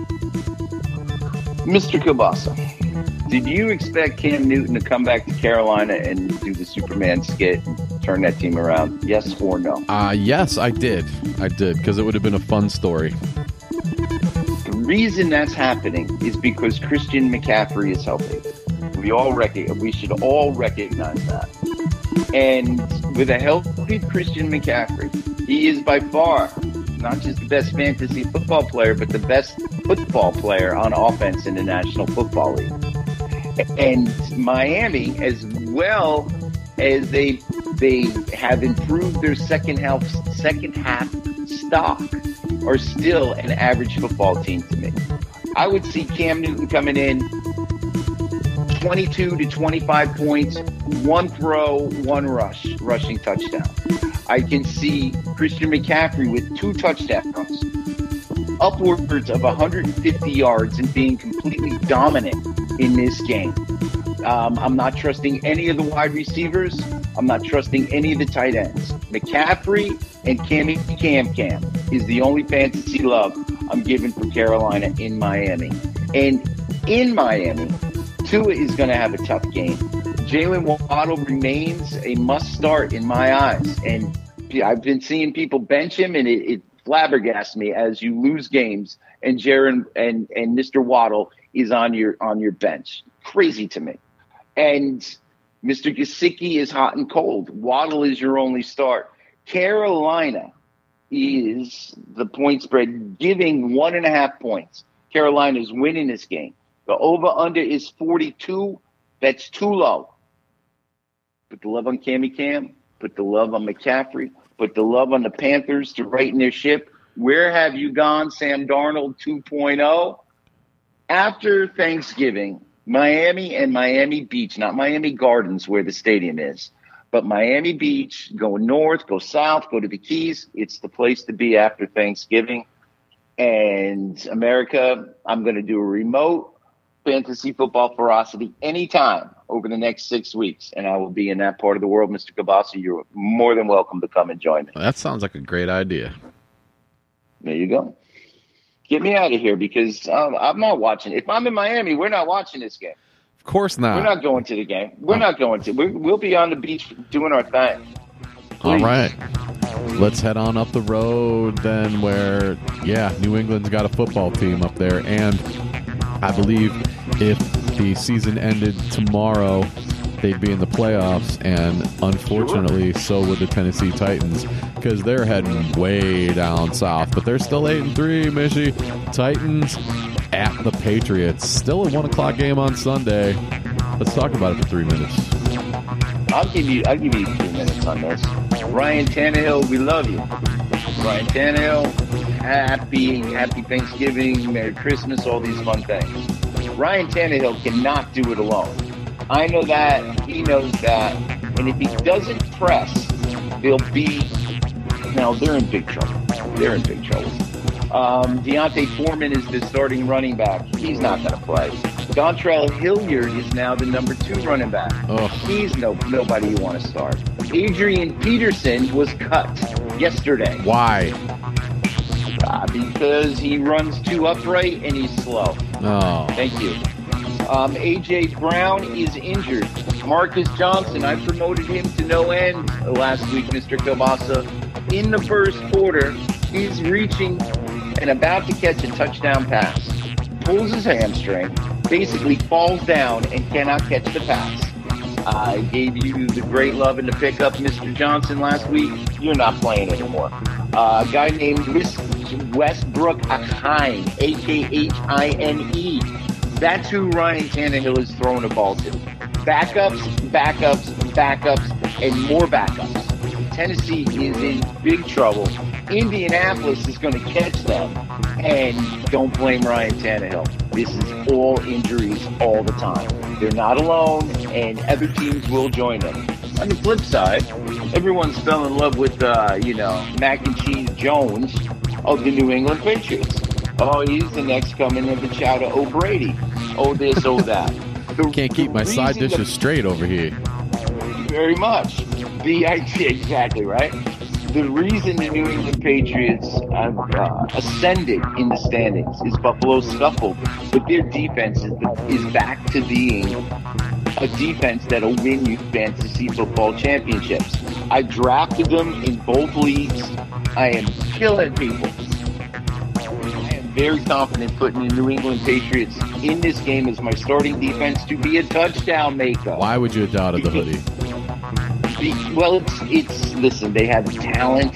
Mr. Kielbasa, did you expect Cam Newton to come back to Carolina and do the Superman skit and turn that team around? Yes or no? Uh, yes, I did. I did because it would have been a fun story. The reason that's happening is because Christian McCaffrey is healthy. We all rec- we should all recognize that. And with a healthy Christian McCaffrey, he is by far not just the best fantasy football player, but the best football player on offense in the National Football League. And Miami, as well as they they have improved their second half second half stock, are still an average football team to me. I would see Cam Newton coming in 22 to 25 points, one throw, one rush, rushing touchdown. I can see Christian McCaffrey with two touchdowns, upwards of 150 yards, and being completely dominant in this game. Um, I'm not trusting any of the wide receivers. I'm not trusting any of the tight ends. McCaffrey and Cammy Cam Cam is the only fantasy love I'm giving for Carolina in Miami. And in Miami, Tua is going to have a tough game. Jaylen Waddle remains a must start in my eyes. And I've been seeing people bench him, and it, it flabbergasts me as you lose games and Jaron and, and Mr. Waddle is on your on your bench. Crazy to me. And Mr. Gesicki is hot and cold. Waddle is your only start. Carolina is the point spread giving one and a half points. Carolina is winning this game. The over under is 42. That's too low. Put the love on Cammy Cam. Put the love on McCaffrey. Put the love on the Panthers to righten their ship. Where have you gone, Sam Darnold 2.0? After Thanksgiving, Miami and Miami Beach, not Miami Gardens where the stadium is, but Miami Beach, go north, go south, go to the Keys. It's the place to be after Thanksgiving. And America, I'm going to do a remote fantasy football ferocity anytime over the next six weeks, and I will be in that part of the world. Mr. Kielbasa, you're more than welcome to come and join me. That sounds like a great idea. There you go. Get me out of here because um, I'm not watching. If I'm in Miami, we're not watching this game. Of course not. We're not going to the game. We're oh. not going to. we will be on the beach doing our thing. Please. All right. Let's head on up the road then, where, yeah, New England's got a football team up there. And I believe if the season ended tomorrow, they'd be in the playoffs, and unfortunately, so would the Tennessee Titans because they're heading way down south. But they're still eight and three. Mishy Titans at the Patriots, still a one o'clock game on Sunday. Let's talk about it for three minutes. I'll give you. I'll give you three minutes on this. Ryan Tannehill, we love you. Ryan Tannehill, happy happy Thanksgiving, Merry Christmas, all these fun things. Ryan Tannehill cannot do it alone. I know that. He knows that. And if he doesn't press, they'll be. Now, they're in big trouble. They're in big trouble. Um, D'Onta Foreman is the starting running back. He's not going to play. Dontrell Hilliard is now the number two running back. Oh. He's no nobody you want to start. Adrian Peterson was cut yesterday. Why? Uh, because he runs too upright and he's slow. Oh. Thank you. Um, AJ Brown is injured. Marcus Johnson, I promoted him to no end last week, Mr. Kielbasa. In the first quarter, he's reaching and about to catch a touchdown pass. Pulls his hamstring, basically falls down and cannot catch the pass. I gave you the great love and the pickup, Mr. Johnson, last week. You're not playing anymore. Uh, a guy named Westbrook Akine, A-K-H-I-N-E. That's who Ryan Tannehill is throwing the ball to. Backups, backups, backups, and more backups. Tennessee is in big trouble. Indianapolis is going to catch them. And don't blame Ryan Tannehill. This is all injuries all the time. They're not alone, and other teams will join them. On the flip side, everyone's fell in love with, uh, you know, Mac and Cheese Jones of the New England Patriots. Oh, he's the next coming of the Chowder O'Brady. Oh, this, oh, that. The, Can't keep my side dishes the, straight over here. Very much. The idea, exactly, right? The reason the New England Patriots have uh, ascended in the standings is Buffalo scuffled, but their defense is, is back to being a defense that'll win you fantasy football championships. I drafted them in both leagues. I am killing people. I am very confident putting the New England Patriots in this game as my starting defense to be a touchdown maker. Why would you have doubted the hoodie? Well, it's, it's listen. They have talent,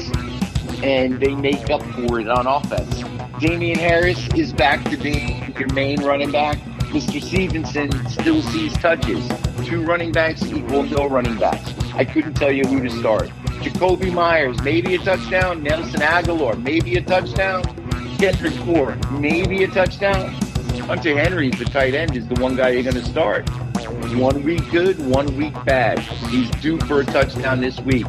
and they make up for it on offense. Damien Harris is back to being your main running back. Mr. Stevenson still sees touches. Two running backs equal no running backs. I couldn't tell you who to start. Jakobi Meyers, maybe a touchdown. Nelson Agholor, maybe a touchdown. Kendrick Ford, maybe a touchdown. Hunter Henry, the tight end, is the one guy you're going to start. One week good, one week bad. He's due for a touchdown this week.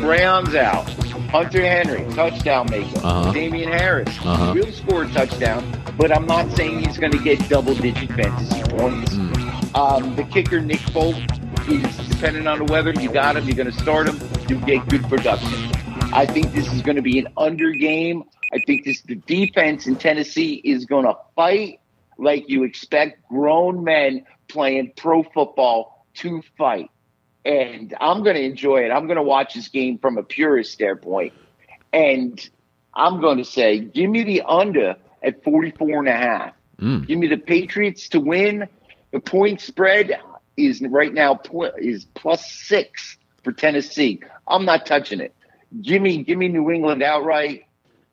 Browns out. Hunter Henry, touchdown maker. Uh-huh. Damien Harris uh-huh. will score a touchdown, but I'm not saying he's going to get double digit fantasy points. Mm. Um, the kicker, Nick Folk, is depending on the weather. You got him, you're going to start him, you get good production. I think this is going to be an under game. I think this the defense in Tennessee is going to fight like you expect grown men playing pro football to fight. And I'm going to enjoy it. I'm going to watch this game from a purist standpoint. And I'm going to say, give me the under at 44 and a half. Mm. Give me the Patriots to win. The point spread is right now is plus six for Tennessee. I'm not touching it. give me give me New England outright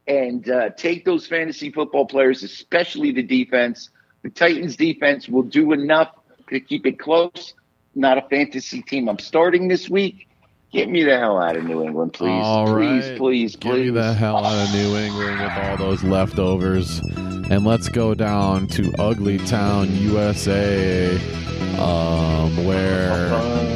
and uh, take those fantasy football players, especially the defense. The Titans defense will do enough to keep it close. Not a fantasy team I'm starting this week. Get me the hell out of New England, please. All please, right. please, Get please. me the hell out of New England with all those leftovers. And let's go down to Ugly Town, USA, um, where.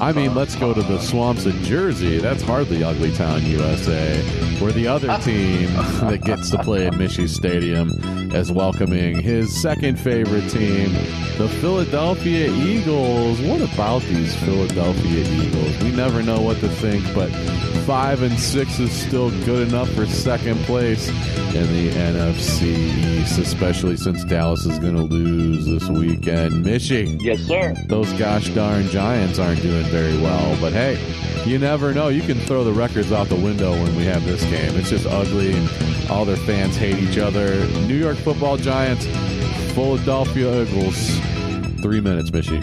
I mean, let's go to the swamps of Jersey. That's hardly Ugly Town, USA, where the other team that gets to play at Michie Stadium is welcoming his second favorite team, the Philadelphia Eagles. What about these Philadelphia Eagles? We never know what to think, but five and six is still good enough for second place in the NFC East, especially since Dallas is going to lose this weekend. Mishy yes, sir. those gosh darn Giants aren't doing very well. But hey, you never know. You can throw the records out the window when we have this game. It's just ugly, and all their fans hate each other. New York Football Giants, Philadelphia Eagles. Three minutes, Mishy.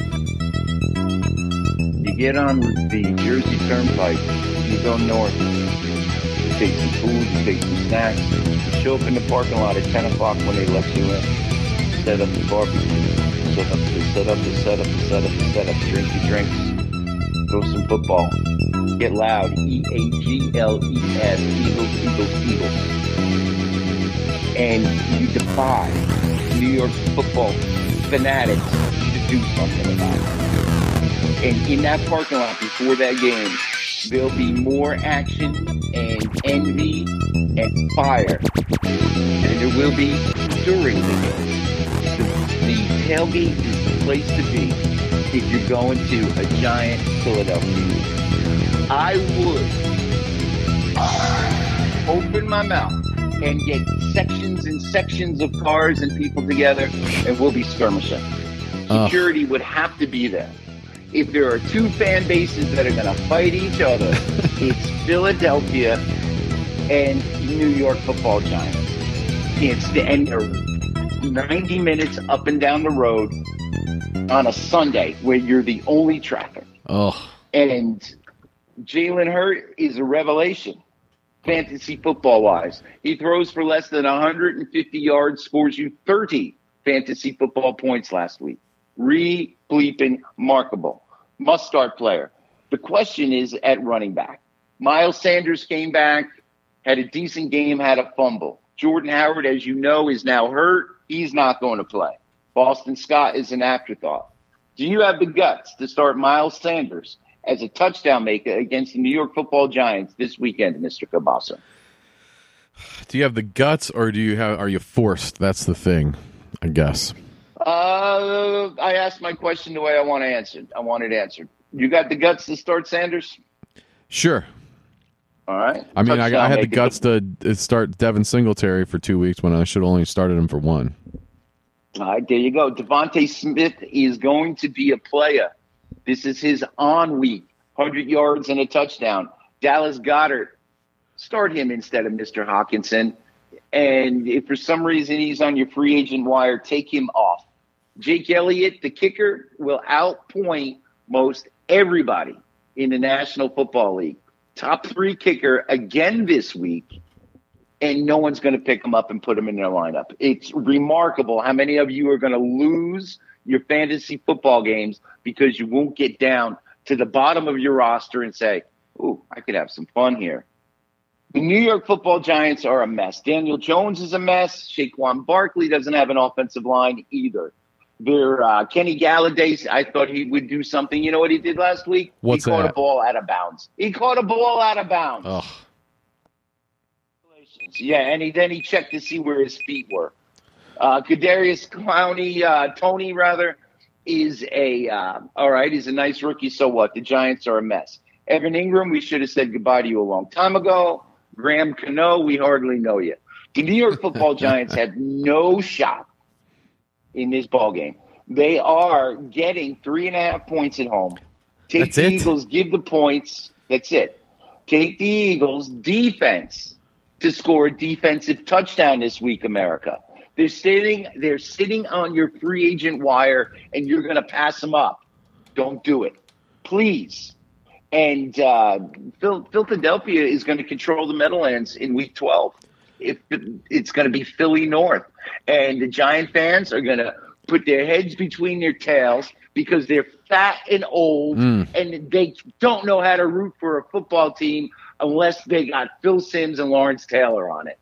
You get on the Jersey Turnpike, you go north, you take some food, you take some snacks, you show up in the parking lot at 10 o'clock when they let you in, set up the barbecue, set up the set up the set up the set up the set up, your drinks, throw some football, get loud, E-A-G-L-E-S, Eagles, Eagles, Eagles. And you defy New York football fanatics to do something about it. And in that parking lot before that game, there'll be more action and envy and fire than there will be during the game. The, the tailgate is the place to be if you're going to a giant Philadelphia. I would open my mouth and get sections and sections of cars and people together, and we'll be skirmishing. Security would have to be there. If there are two fan bases that are going to fight each other, it's Philadelphia and New York Football Giants. It's the and they're 90 minutes up and down the road on a Sunday where you're the only traffic. Oh, And Jalen Hurts is a revelation, fantasy football wise. He throws for less than 150 yards, scores you 30 fantasy football points last week. Re bleeping markable. Must start player. The question is at running back. Miles Sanders came back, had a decent game, had a fumble. Jordan Howard, as you know, is now hurt. He's not going to play. Boston Scott is an afterthought. Do you have the guts to start Miles Sanders as a touchdown maker against the New York Football Giants this weekend, Mr. Kielbasa? do you have the guts, or do you have? Are you forced? That's the thing, I guess. Uh, I asked my question the way I want to answer. it. I want it answered. You got the guts to start Sanders? Sure. All right. I mean, I, I had the guts to start Devin Singletary for two weeks when I should only started him for one. All right, there you go. DeVonta Smith is going to be a player. This is his on week, 100 yards and a touchdown. Dallas Goedert, start him instead of Mr. Hockenson. And if for some reason he's on your free agent wire, take him off. Jake Elliott, the kicker, will outpoint most everybody in the National Football League. Top three kicker again this week and no one's going to pick them up and put them in their lineup. It's remarkable how many of you are going to lose your fantasy football games because you won't get down to the bottom of your roster and say, "Ooh, I could have some fun here." The New York Football Giants are a mess. Daniel Jones is a mess. Saquon Barkley doesn't have an offensive line either. Their uh, Kenny Golladay, I thought he would do something. You know what he did last week? What's he caught that? a ball out of bounds. He caught a ball out of bounds. Ugh. Yeah, and he, then he checked to see where his feet were. Uh, Kadarius Clowney, uh, Toney rather, is a uh, all right. He's a nice rookie. So what? The Giants are a mess. Evan Engram, we should have said goodbye to you a long time ago. Graham Gano, we hardly know you. The New York Football Giants have no shot in this ball game. They are getting three and a half points at home. Take That's the it? Eagles, give the points. That's it. Take the Eagles defense to score a defensive touchdown this week, America. They're sitting, they're sitting on your free agent wire, and you're going to pass them up. Don't do it, please. And uh, Phil, Philadelphia is going to control the Meadowlands in Week 12. If it's going to be Philly North, and the Giant fans are going to put their heads between their tails because they're fat and old, Mm. and they don't know how to root for a football team unless they got Phil Simms and Lawrence Taylor on it.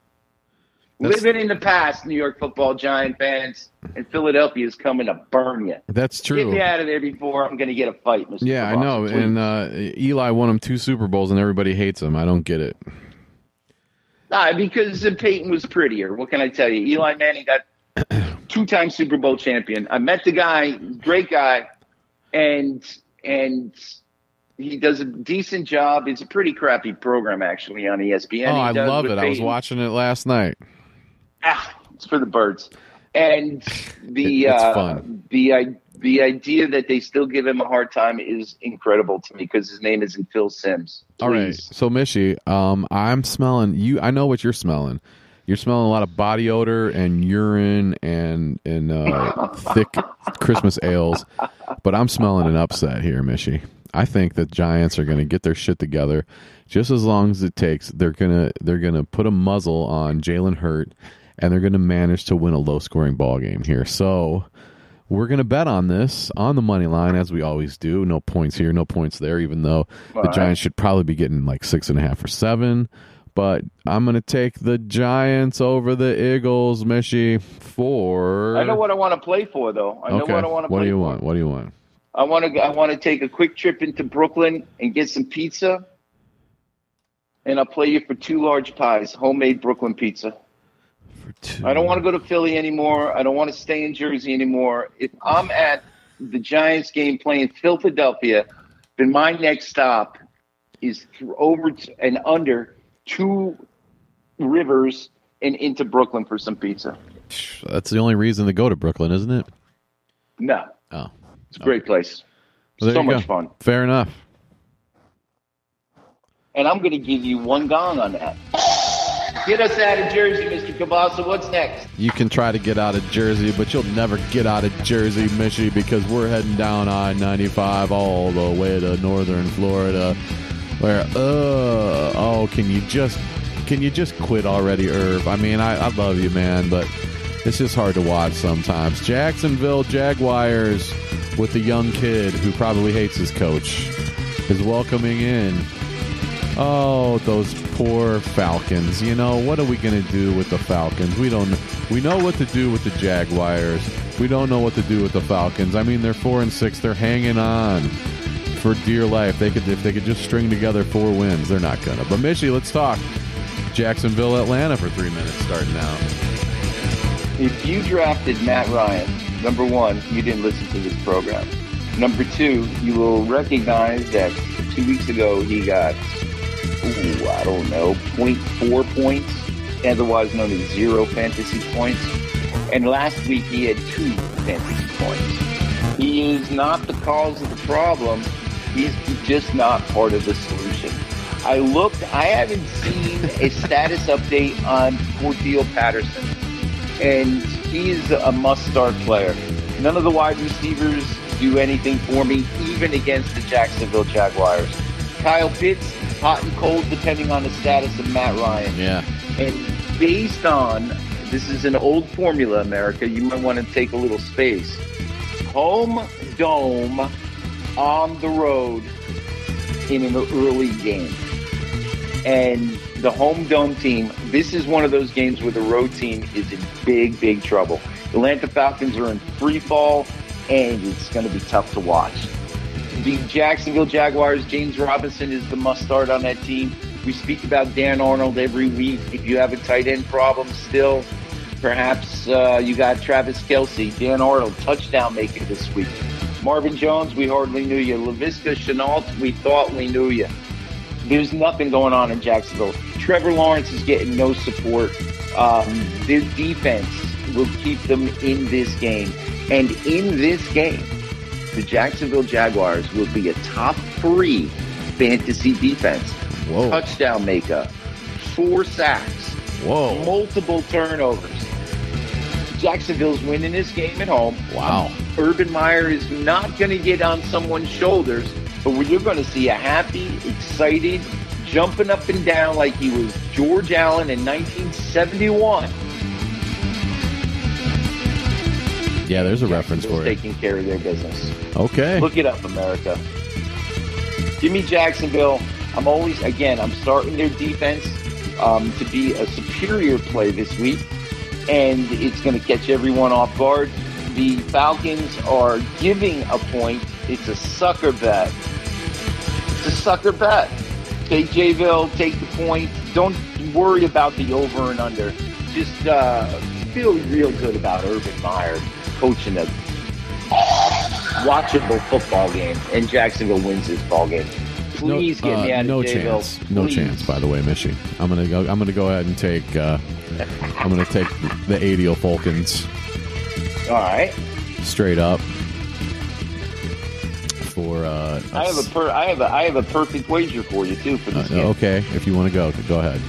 That's- Living in the past, New York Football Giant fans, and Philadelphia is coming to burn you. That's true. Get me out of there before I'm going to get a fight, Mr. Yeah, I know. please. And uh, Eli won him two Super Bowls, and everybody hates him. I don't get it. Nah, because Peyton was prettier. What can I tell you? Eli Manning got two-time Super Bowl champion. I met the guy, great guy, and and he does a decent job. It's a pretty crappy program actually on ESPN. oh, I love it. I was watching it last night. Ah, it's for the birds. And the It- uh, the I the idea that they still give him a hard time is incredible to me because his name isn't Phil Simms. All right. So, Mishy, um, I'm smelling you. I know what you're smelling. You're smelling a lot of body odor and urine and and uh, thick Christmas ales, but I'm smelling an upset here, Mishy. I think the Giants are going to get their shit together, just as long as it takes. They're gonna they're gonna put a muzzle on Jalen Hurts, and they're gonna manage to win a low scoring ball game here. So. We're going to bet on this on the money line as we always do. No points here, no points there, even though the right. Giants should probably be getting like six and a half or seven. But I'm going to take the Giants over the Eagles, Mishy, for. I know what I want to play for, though. I know okay. what I want to play for. What do you for. want? What do you want? I want to. I want to take a quick trip into Brooklyn and get some pizza, and I'll play you for two large pies, homemade Brooklyn pizza. For two. I don't want to go to Philly anymore. I don't want to stay in Jersey anymore. If I'm at the Giants game playing Philadelphia, then my next stop is through over and under two rivers and into Brooklyn for some pizza. That's the only reason to go to Brooklyn, isn't it? No, Oh, it's a great place. Well, so much go. fun. fair enough. And I'm going to give you one gong on that. Get us out of Jersey, Mr. Kielbasa. What's next? You can try to get out of Jersey, but you'll never get out of Jersey, Mishy, because we're heading down I 95 all the way to northern Florida. Where, uh, oh, can you just, can you just quit already, Irv? I mean, I, I love you, man, but it's just hard to watch sometimes. Jacksonville Jaguars with the young kid who probably hates his coach is welcoming in Oh, those poor Falcons. You know, what are we going to do with the Falcons? We don't we know what to do with the Jaguars. We don't know what to do with the Falcons. I mean, they're 4 and 6. They're hanging on for dear life. They could if they could just string together four wins. They're not going to. But Mishy, let's talk Jacksonville Atlanta for 3 minutes starting out. If you drafted Matt Ryan, number one, you didn't listen to this program. Number two, you will recognize that two weeks ago he got, ooh, I don't know, 0.4 points, otherwise known as zero fantasy points. And last week he had two fantasy points. He is not the cause of the problem. He's just not part of the solution. I looked, I haven't seen a status update on Cordarrelle Patterson and he is a must-start player. None of the wide receivers do anything for me, even against the Jacksonville Jaguars. Kyle Pitts, hot and cold, depending on the status of Matt Ryan. Yeah. And based on this is an old formula, America. You might want to take a little space. Home dome on the road in an early game. And the home dome team, this is one of those games where the road team is in big, big trouble. Atlanta Falcons are in free fall, and it's going to be tough to watch. The Jacksonville Jaguars, James Robinson is the must start on that team. We speak about Dan Arnold every week. If you have a tight end problem still, perhaps uh, you got Travis Kelce, Dan Arnold, touchdown maker this week. Marvin Jones, we hardly knew you. Laviska Shenault, we thought we knew you. There's nothing going on in Jacksonville. Trevor Lawrence is getting no support. Um, their defense will keep them in this game. And in this game, the Jacksonville Jaguars will be a top three fantasy defense. Whoa. Touchdown maker, four sacks, Whoa. multiple turnovers. Jacksonville's winning this game at home. Wow. Urban Meyer is not going to get on someone's shoulders but you're going to see a happy, excited, jumping up and down like he was George Allen in 1971. Yeah, there's a reference for it. Taking care of their business. Okay. Look it up, America. Give me Jacksonville. I'm always, again, I'm starting their defense um, to be a superior play this week, and it's going to catch everyone off guard. The Falcons are giving a point. It's a sucker bet. It's a sucker bet. Take Jayville, take the point. Don't worry about the over and under. Just uh, feel real good about Urban Meyer coaching a watchable football game, and Jacksonville wins this ball game. Please no, get me uh, out no of Jayville. chance. No chance. By the way, Mishy, I'm gonna go. I'm gonna go ahead and take. Uh, I'm gonna take the Adio Falcons All right. straight up for. Uh, I have a per- I have a I have a perfect wager for you too for uh, this game. okay, if you want to go, go ahead.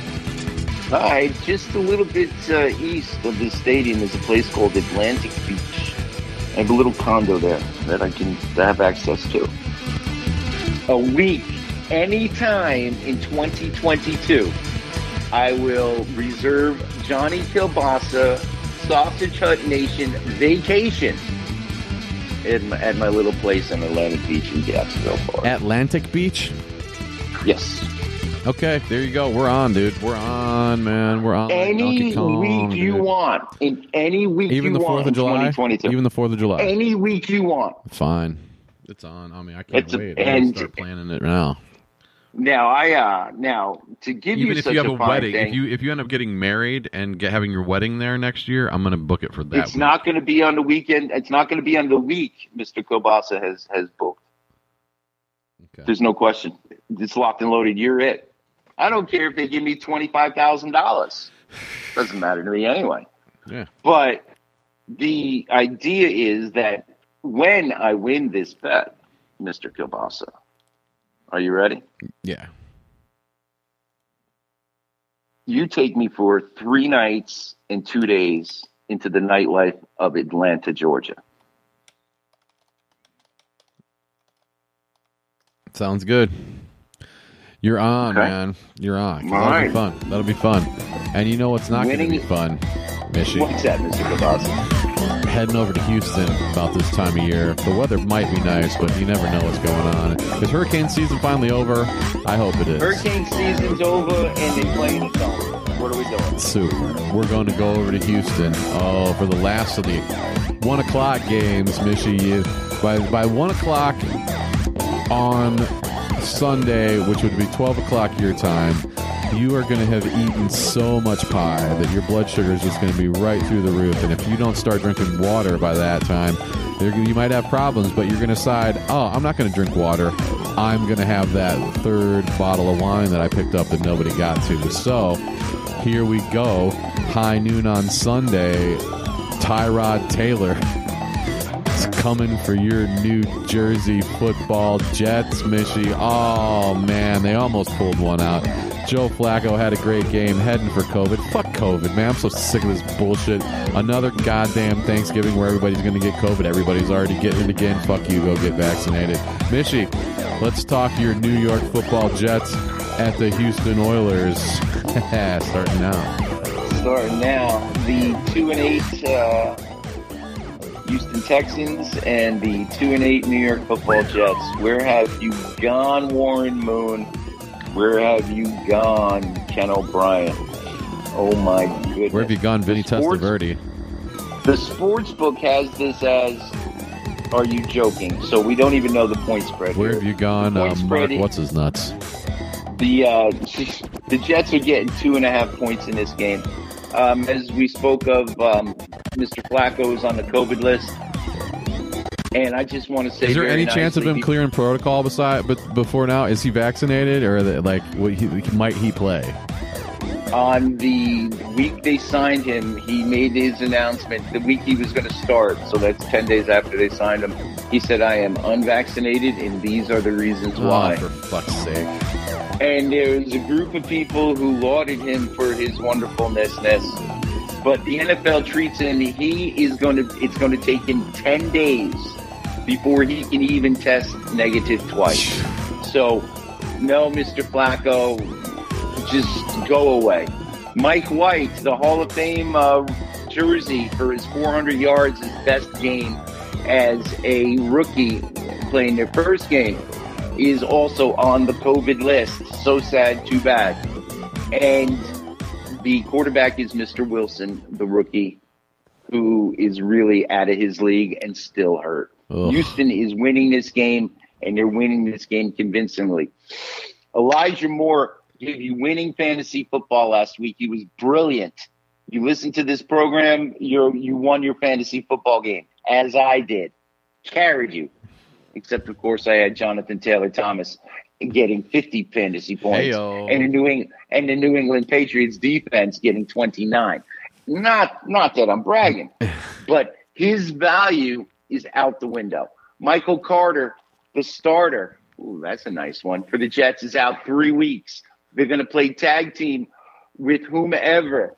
All right, just a little bit uh, east of the stadium is a place called Atlantic Beach. I have a little condo there that I can have access to. A week, anytime in 2022, I will reserve Johnny Kielbasa Sausage Hut Nation vacation at my, at my little place in Atlantic Beach in Jacksonville, Florida. Atlantic Beach. yes. Okay, there you go. We're on, dude. We're on, man. We're on. Any Donkey Kong, week you dude. want, in any week Even you the Fourth of July. 2022. Even the Fourth of July. any week you want. Fine. It's on. I mean, I can't It's a- wait. I'm gonna and- start planning it now. Now I uh now to give Even you if such you have a, a wedding, thing, if you if you end up getting married and get, having your wedding there next year, I'm going to book it for that. it's not going to be on the weekend. It's not going to be on the week. Mister Kielbasa has has booked. Okay. There's no question. It's locked and loaded. You're it. I don't care if they give me twenty five thousand dollars. Doesn't matter to me anyway. Yeah. But the idea is that when I win this bet, Mister Kielbasa, are you ready? Yeah. you take me for three nights and two days into the nightlife of Atlanta, Georgia. Sounds good. You're on, Okay. man. You're on. All That'll right. be fun. That'll be fun. And you know what's not going to be fun, Mishy? What's that, Mr. Kielbasa? Heading over to Houston about this time of year. The weather might be nice, but you never know what's going on. Is hurricane season finally over? I hope it is. Hurricane season's over and they play the song. What are we doing? Super. We're going to go over to Houston. Oh, for the last of the one o'clock games, Mishy. By by one o'clock on Sunday, which would be twelve o'clock your time, you are going to have eaten so much pie that your blood sugar is just going to be right through the roof. And if you don't start drinking water by that time, you're, might have problems. But you're going to decide, oh, I'm not going to drink water. I'm going to have that third bottle of wine that I picked up that nobody got to. So here we go. High noon on Sunday. Tyrod Taylor is coming for your New Jersey football Jets, Mishy. Oh, man, they almost pulled one out. Joe Flacco had a great game heading for COVID. Fuck COVID, man. I'm so sick of this bullshit. Another goddamn Thanksgiving where everybody's going to get COVID. Everybody's already getting it again. Fuck you. Go get vaccinated. Mishy, let's talk your New York football Jets at the Houston Oilers. Starting now. Starting now, the two and eight uh, Houston Texans and the two and eight New York Football Jets. Where have you gone, Warren Moon? Where have you gone, Ken O'Brien? Oh my goodness! Where have you gone, Vinny The sports- Testaverde? The sports book has this as. Are you joking? So we don't even know the point spread. Where here. have you gone, uh, Mark? What's his nuts? The uh, the Jets are getting two and a half points in this game. Um, as we spoke of, um, Mr. Flacco is on the COVID list, and I just want to say, Is there any chance of him clearing protocol beside, but before now? Is he vaccinated or the, like what he, might he play? On the week they signed him, he made his announcement. The week he was going to start, so that's ten days after they signed him. He said, "I am unvaccinated, and these are the reasons ah, why." Oh, for fuck's sake! and there was a group of people who lauded him for his wonderfulness. But the NFL treats him. He is going to. It's going to take him ten days before he can even test negative twice. So, no, Mr. Flacco, just go away. Mike White, the Hall of Fame uh, jersey for his 400 yards, his best game as a rookie playing their first game, is also on the COVID list. So sad, too bad. And the quarterback is Mr. Wilson, the rookie, who is really out of his league and still hurt. Ugh. Houston is winning this game, and they're winning this game convincingly. Elijah Moore gave you winning fantasy football last week. He was brilliant. You listened to this program, you you won your fantasy football game, as I did. Carried you. Except, of course, I had Jonathan Taylor Thomas getting 50 fantasy points, Heyo. and the New England and the New England Patriots defense getting 29. Not not that I'm bragging, but his value is out the window. Michael Carter, the starter, ooh, that's a nice one for the Jets, is out three weeks. They're going to play tag team with whomever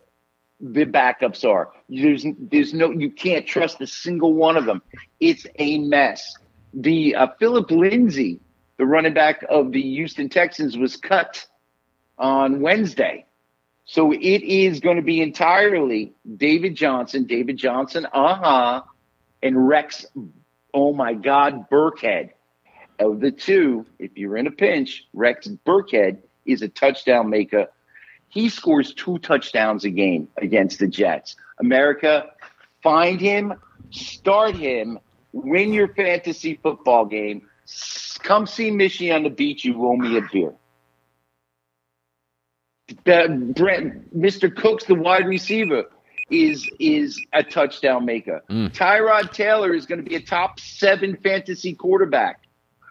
the backups are. There's there's no you can't trust a single one of them. It's a mess. The uh, Phillip Lindsay, the running back of the Houston Texans, was cut on Wednesday. So it is going to be entirely David Johnson, David Johnson, uh huh, and Rex, oh my God, Burkhead. Of the two, if you're in a pinch, Rex Burkhead is a touchdown maker. He scores two touchdowns a game against the Jets. America, find him, start him, win your fantasy football game. Come see Mishy on the beach. You owe me a beer. Brent, Mr. Cooks, the wide receiver, is is a touchdown maker. Mm. Tyrod Taylor is going to be a top seven fantasy quarterback.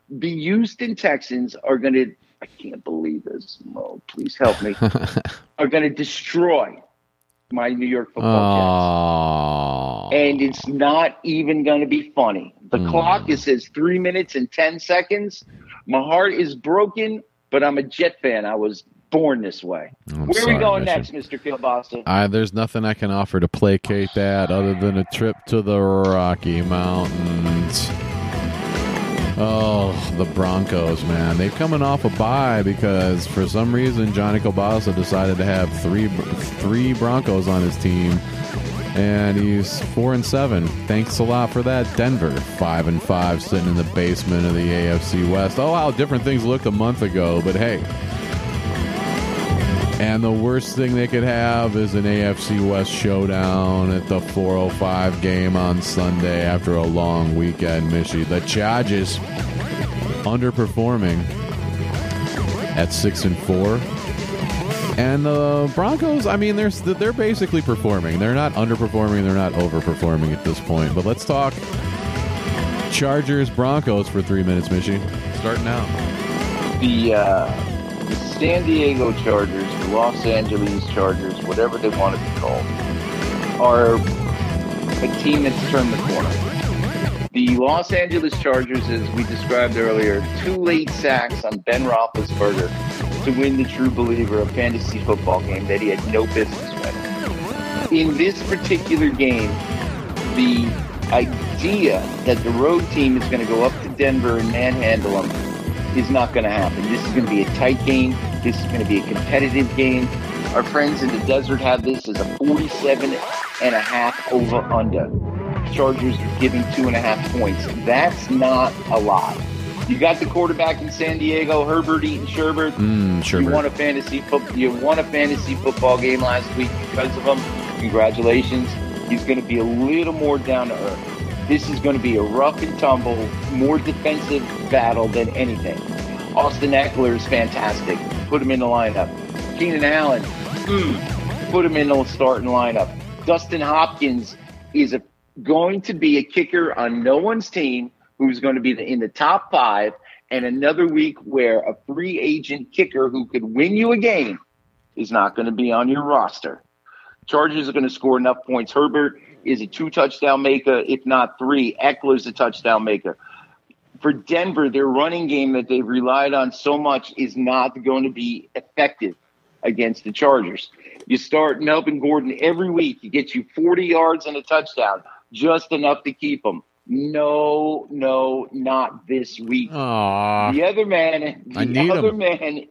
The Houston Texans are going to. I can't believe this. Mo, please help me. are going to destroy my New York football Jets Oh. and it's not even going to be funny. The mm. clock it says three minutes and ten seconds. My heart is broken, but I'm a Jet fan. I was born this way. I'm Where are we going Mitchell. next, Mister Kielbasa? I, there's nothing I can offer to placate that other than a trip to the Rocky Mountains. Oh, the Broncos, man. They're coming off a bye because for some reason Johnny Kielbasa decided to have three three Broncos on his team. And he's four and seven. Thanks a lot for that, Denver. Five and five, sitting in the basement of the AFC West. Oh, how different things looked a month ago, but hey, and the worst thing they could have is an AFC West showdown at the 405 game on Sunday after a long weekend, Mishy. The Chargers underperforming at 6 and 4. And the Broncos, I mean, they're they're basically performing. They're not underperforming, they're not overperforming at this point. But let's talk Chargers Broncos for 3 minutes, Mishy. Start now. The, uh, the San Diego Chargers, the Los Angeles Chargers, whatever they want to be called, are a team that's turned the corner. The Los Angeles Chargers, as we described earlier, two late sacks on Ben Roethlisberger to win the true believer a fantasy football game that he had no business with. In this particular game, the idea that the road team is going to go up to Denver and manhandle them is not going to happen. This is going to be a tight game. This is going to be a competitive game. Our friends in the desert have this as a 47 and a half over under. Chargers giving two and a half points. That's not a lot. You got the quarterback in San Diego, Herbert eating sherbet. Mm, sure. You won a fantasy foot. You won a fantasy football game last week because of him. Congratulations. He's going to be a little more down to earth. This is going to be a rough and tumble, more defensive battle than anything. Austin Ekeler is fantastic. Put him in the lineup. Keenan Allen, mm, put him in the starting lineup. Dustin Hopkins is a, going to be a kicker on no one's team who's going to be in the top five, and another week where a free agent kicker who could win you a game is not going to be on your roster. Chargers are going to score enough points. Herbert is a two touchdown maker, if not three. Ekeler's a touchdown maker. For Denver, their running game that they've relied on so much is not going to be effective against the Chargers. You start Melvin Gordon every week. He gets you 40 yards and a touchdown, just enough to keep him. No, no, not this week. Aw. The other man, the I need other him. man.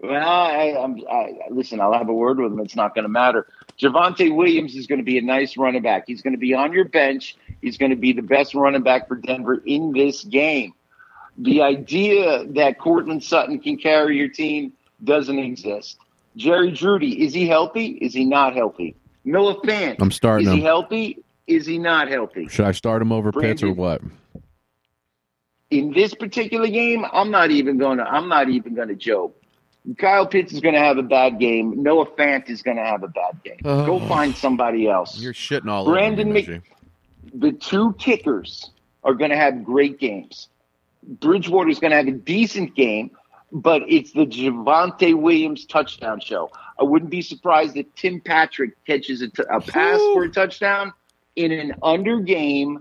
Well, I, I'm. I, listen, I'll have a word with him. It's not going to matter. Javonte Williams is going to be a nice running back. He's going to be on your bench. He's going to be the best running back for Denver in this game. The idea that Courtland Sutton can carry your team doesn't exist. Jerry Jeudy, is he healthy? Is he not healthy? Noah Fant, I'm starting is he healthy? Is he not healthy? Should I start him over Pitts or what? in this particular game, I'm not even going to. I'm not even going to joke. Kyle Pitts is going to have a bad game. Noah Fant is going to have a bad game. Oh. Go Oh. find somebody else. You're shitting all Brandon over Mc- the two kickers are going to have great games. Bridgewater is going to have a decent game, but it's the Javonte Williams touchdown show. I wouldn't be surprised if Tim Patrick catches a, t- a pass Woo. for a touchdown in an under game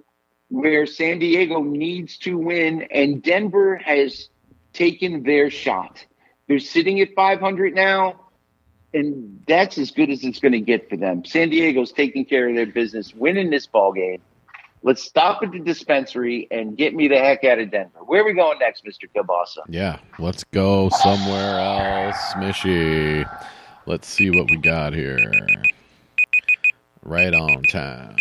where San Diego needs to win, and Denver has taken their shot. They're sitting at 500 now, and that's as good as it's going to get for them. San Diego's taking care of their business, winning this ball game. Let's stop at the dispensary and get me the heck out of Denver. Where are we going next, Mr. Kielbasa? Yeah, let's go somewhere else, Smishy. Let's see what we got here. Right on time.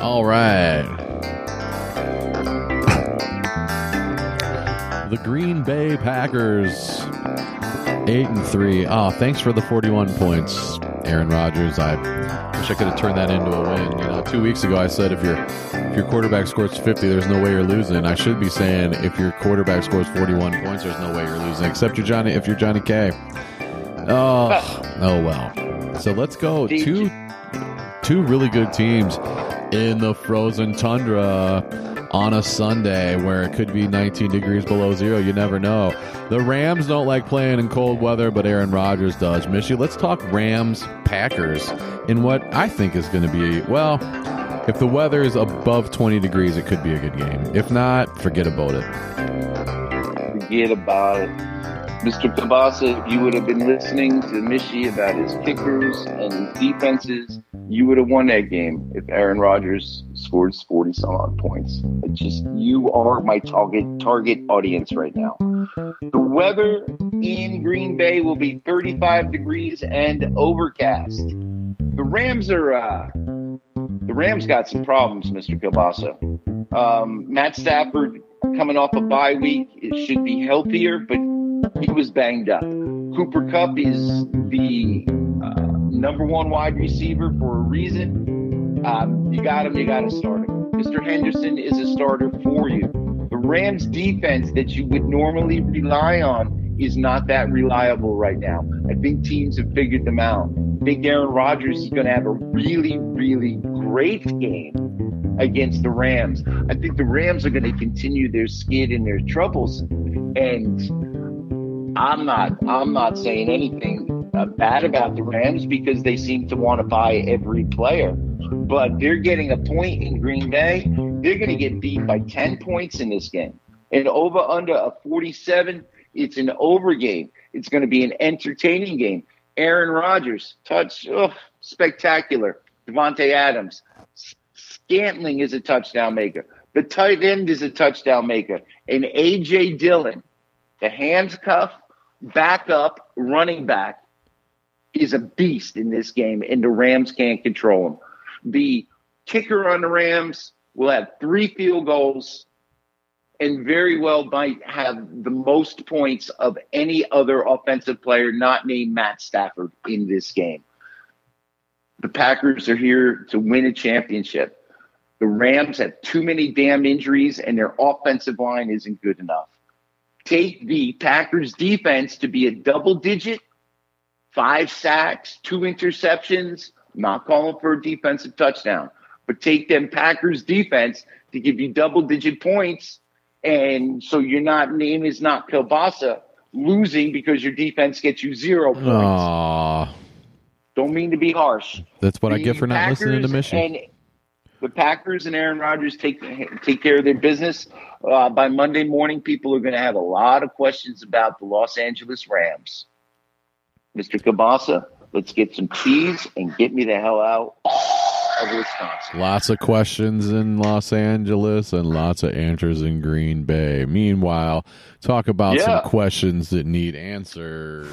All right. The Green Bay Packers, eight and three. Oh, thanks for the forty-one points, Aaron Rodgers. I wish I could have turned that into a win. You know, two weeks ago I said if your if your quarterback scores fifty, there's no way you're losing. I should be saying if your quarterback scores forty-one points, there's no way you're losing. Except you're Johnny. If you're Johnny K. Oh, oh well. So let's go two two really good teams in the frozen tundra on a Sunday where it could be 19 degrees below zero. You never know. The Rams don't like playing in cold weather, but Aaron Rodgers does. Mishy, let's talk Rams Packers in what I think is going to be, well, if the weather is above 20 degrees, it could be a good game. If not, forget about it. Forget about it. Mr. Kielbasa, if you would have been listening to Mishy about his kickers and his defenses, you would have won that game if Aaron Rodgers scored 40 some odd points. It's just, you are my target target audience right now. The weather in Green Bay will be 35 degrees and overcast. The Rams are, uh, the Rams got some problems, Mr. Kielbasa. Um, Matt Stafford coming off a bye week, it should be healthier, but he was banged up. Cooper Kupp is the uh, number one wide receiver for a reason. Um, you got him, you got to start him. Mr. Henderson is a starter for you. The Rams defense that you would normally rely on is not that reliable right now. I think teams have figured them out. I think Aaron Rodgers is going to have a really, really great game against the Rams. I think the Rams are going to continue their skid and their troubles. And I'm not I'm not saying anything uh, bad about the Rams because they seem to want to buy every player. But they're getting a point in Green Bay. They're going to get beat by 10 points in this game. And over under a 47, it's an over game. It's going to be an entertaining game. Aaron Rodgers, touch, oh, spectacular. Davante Adams, Scantling is a touchdown maker. The tight end is a touchdown maker. And A.J. Dillon, the handcuff, backup, running back, is a beast in this game, and the Rams can't control him. The kicker on the Rams will have three field goals and very well might have the most points of any other offensive player not named Matt Stafford in this game. The Packers are here to win a championship. The Rams have too many damn injuries, and their offensive line isn't good enough. Take the Packers defense to be a double digit, five sacks, two interceptions. I'm not calling for a defensive touchdown, but take them Packers defense to give you double digit points. And so your not name is not Kielbasa losing because your defense gets you zero points. Aw, Don't mean to be harsh. that's what I get for not listening to Packers Mission. The Packers and Aaron Rodgers take take care of their business. Uh, by Monday morning, people are going to have a lot of questions about the Los Angeles Rams. Mr. Kielbasa, let's get some cheese and get me the hell out of Wisconsin. Lots of questions in Los Angeles and lots of answers in Green Bay. Meanwhile, talk about Yeah. some questions that need answers.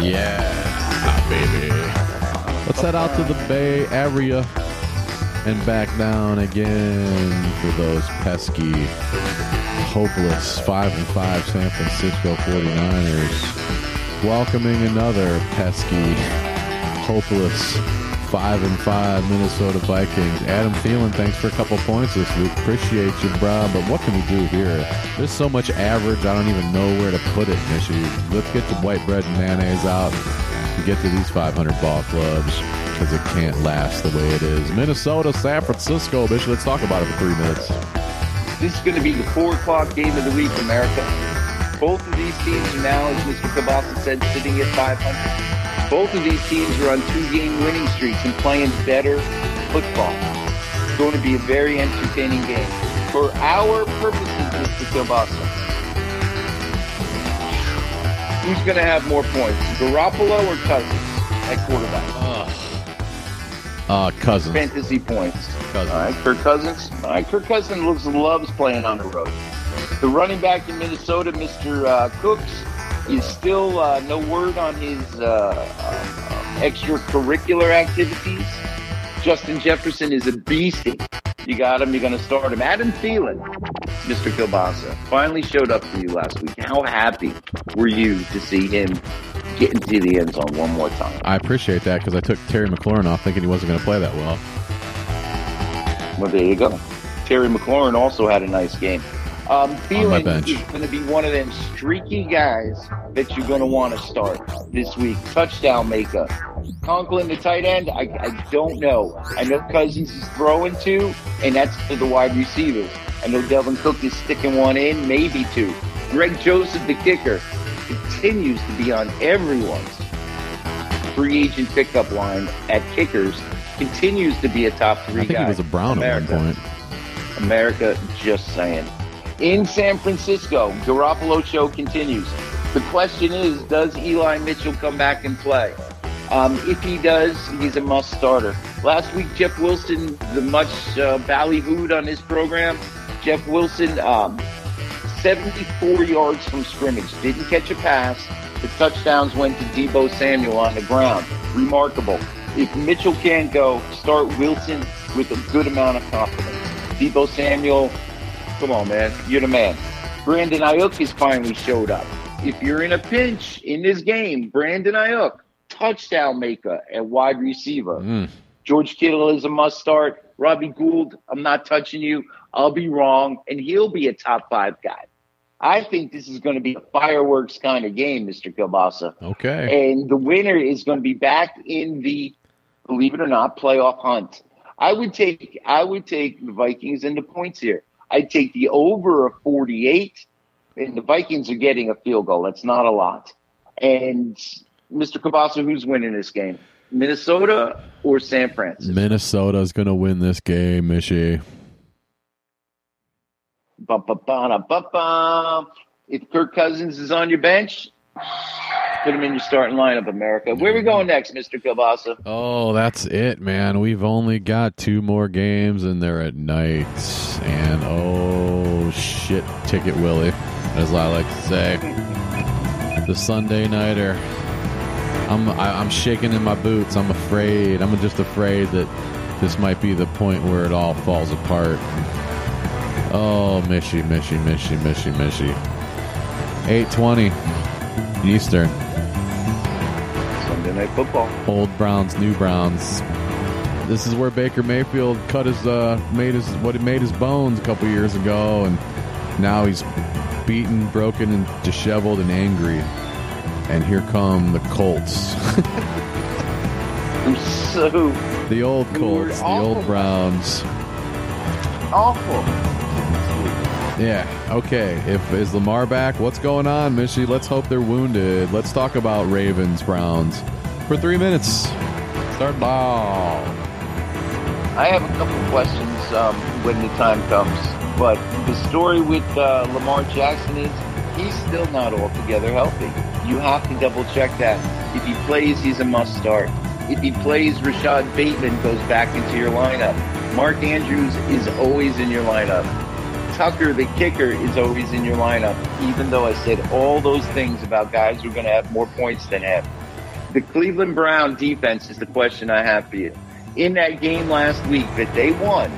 Yeah, baby. Let's head out to the Bay Area and back down again for those pesky, hopeless 5 and 5 San Francisco 49ers. Welcoming another pesky, hopeless 5 and 5 Minnesota Vikings. Adam Thielen, thanks for a couple points this week. Appreciate you, bro. But what can we do here? There's so much average, I don't even know where to put it, Mishy. Let's get the white bread and mayonnaise out and get to these 500 ball clubs because it can't last the way it is. Minnesota, San Francisco, Bish. Let's talk about it for three minutes. This is going to be the four o'clock game of the week, America. Both of these teams are now, as Mr. Kielbasa said, sitting at 500. Both of these teams are on two-game winning streaks and playing better football. It's going to be a very entertaining game. For our purposes, Mr. Kielbasa, who's going to have more points, Garoppolo or Cousins at quarterback? Uh, Cousins. Fantasy points. Cousins. All right, Kirk Cousins. All right, Kirk Cousins looks, loves playing on the road. The running back in Minnesota, Mr. Uh, Cooks, is still uh, no word on his uh, uh, extracurricular activities. Justin Jefferson is a beastie. You got him. You're going to start him. Adam Thielen, Mr. Kielbasa, finally showed up for you last week. How happy were you to see him get into the end zone one more time? I appreciate that because I took Terry McLaurin off thinking he wasn't going to play that well. Well, there you go. Terry McLaurin also had a nice game. Um, Thielen is going to be one of them streaky guys that you're going to want to start this week. Touchdown maker. Conklin, the tight end, I, I don't know. I know Cousins is throwing two, and that's to the wide receivers. I know Dalvin Cook is sticking one in, maybe two. Greg Joseph, the kicker, continues to be on everyone's free agent pickup line at kickers. Continues to be a top three I think guy. he was a Brown America. at one point. America, just saying. In San Francisco, Garoppolo show continues. The question is, does Eli Mitchell come back and play? Um, if he does, he's a must starter. Last week, Jeff Wilson, the much uh, ballyhooed on his program, Jeff Wilson, um, 74 yards from scrimmage, didn't catch a pass. The touchdowns went to Deebo Samuel on the ground. Remarkable. If Mitchell can't go, start Wilson with a good amount of confidence. Deebo Samuel, come on, man. You're the man. Brandon Aiyuk has finally showed up. If you're in a pinch in this game, Brandon Aiyuk, touchdown maker at wide receiver. Mm. George Kittle is a must start. Robbie Gould, I'm not touching you. I'll be wrong, and he'll be a top five guy. I think this is going to be a fireworks kind of game, Mr. Kielbasa. Okay. And the winner is going to be back in the, believe it or not, playoff hunt. I would take I would take the Vikings and the points here. I'd take the over of 48, and the Vikings are getting a field goal. That's not a lot. And Mr. Kielbasa, who's winning this game? Minnesota or San Francisco? Minnesota's going to win this game, Mishy. If Kirk Cousins is on your bench, put him in your starting lineup, America. Where are we going next, Mr. Kielbasa? Oh, that's it, man. We've only got two more games, and they're at night. And oh shit, Ticket Willie, as I like to say, the Sunday nighter. I'm I, I'm shaking in my boots. I'm afraid. I'm just afraid that this might be the point where it all falls apart. Oh, Mishy, Mishy, Mishy, Mishy, Mishy. 8:20 Eastern. Sunday Night Football. old Browns, new Browns. This is where Baker Mayfield cut his uh made his what he made his bones a couple years ago, and now he's beaten, broken, and disheveled and angry. And here come the Colts, I'm so the old Colts, the old. Browns. awful. Yeah, okay. If is Lamar back, what's going on, Mishy? Let's hope they're wounded. Let's talk about Ravens Browns for three minutes. Start ball. I have a couple questions um, when the time comes, but the story with uh, Lamar Jackson is he's still not altogether healthy. You have to double check that. If he plays, he's a must start. if he plays Rashod Bateman, goes back into your lineup. Mark Andrews is always in your lineup. Tucker, the kicker, is always in your lineup, even though I said all those things about guys who are going to have more points than him. The Cleveland Brown defense is the question I have for you. In that game last week that they won,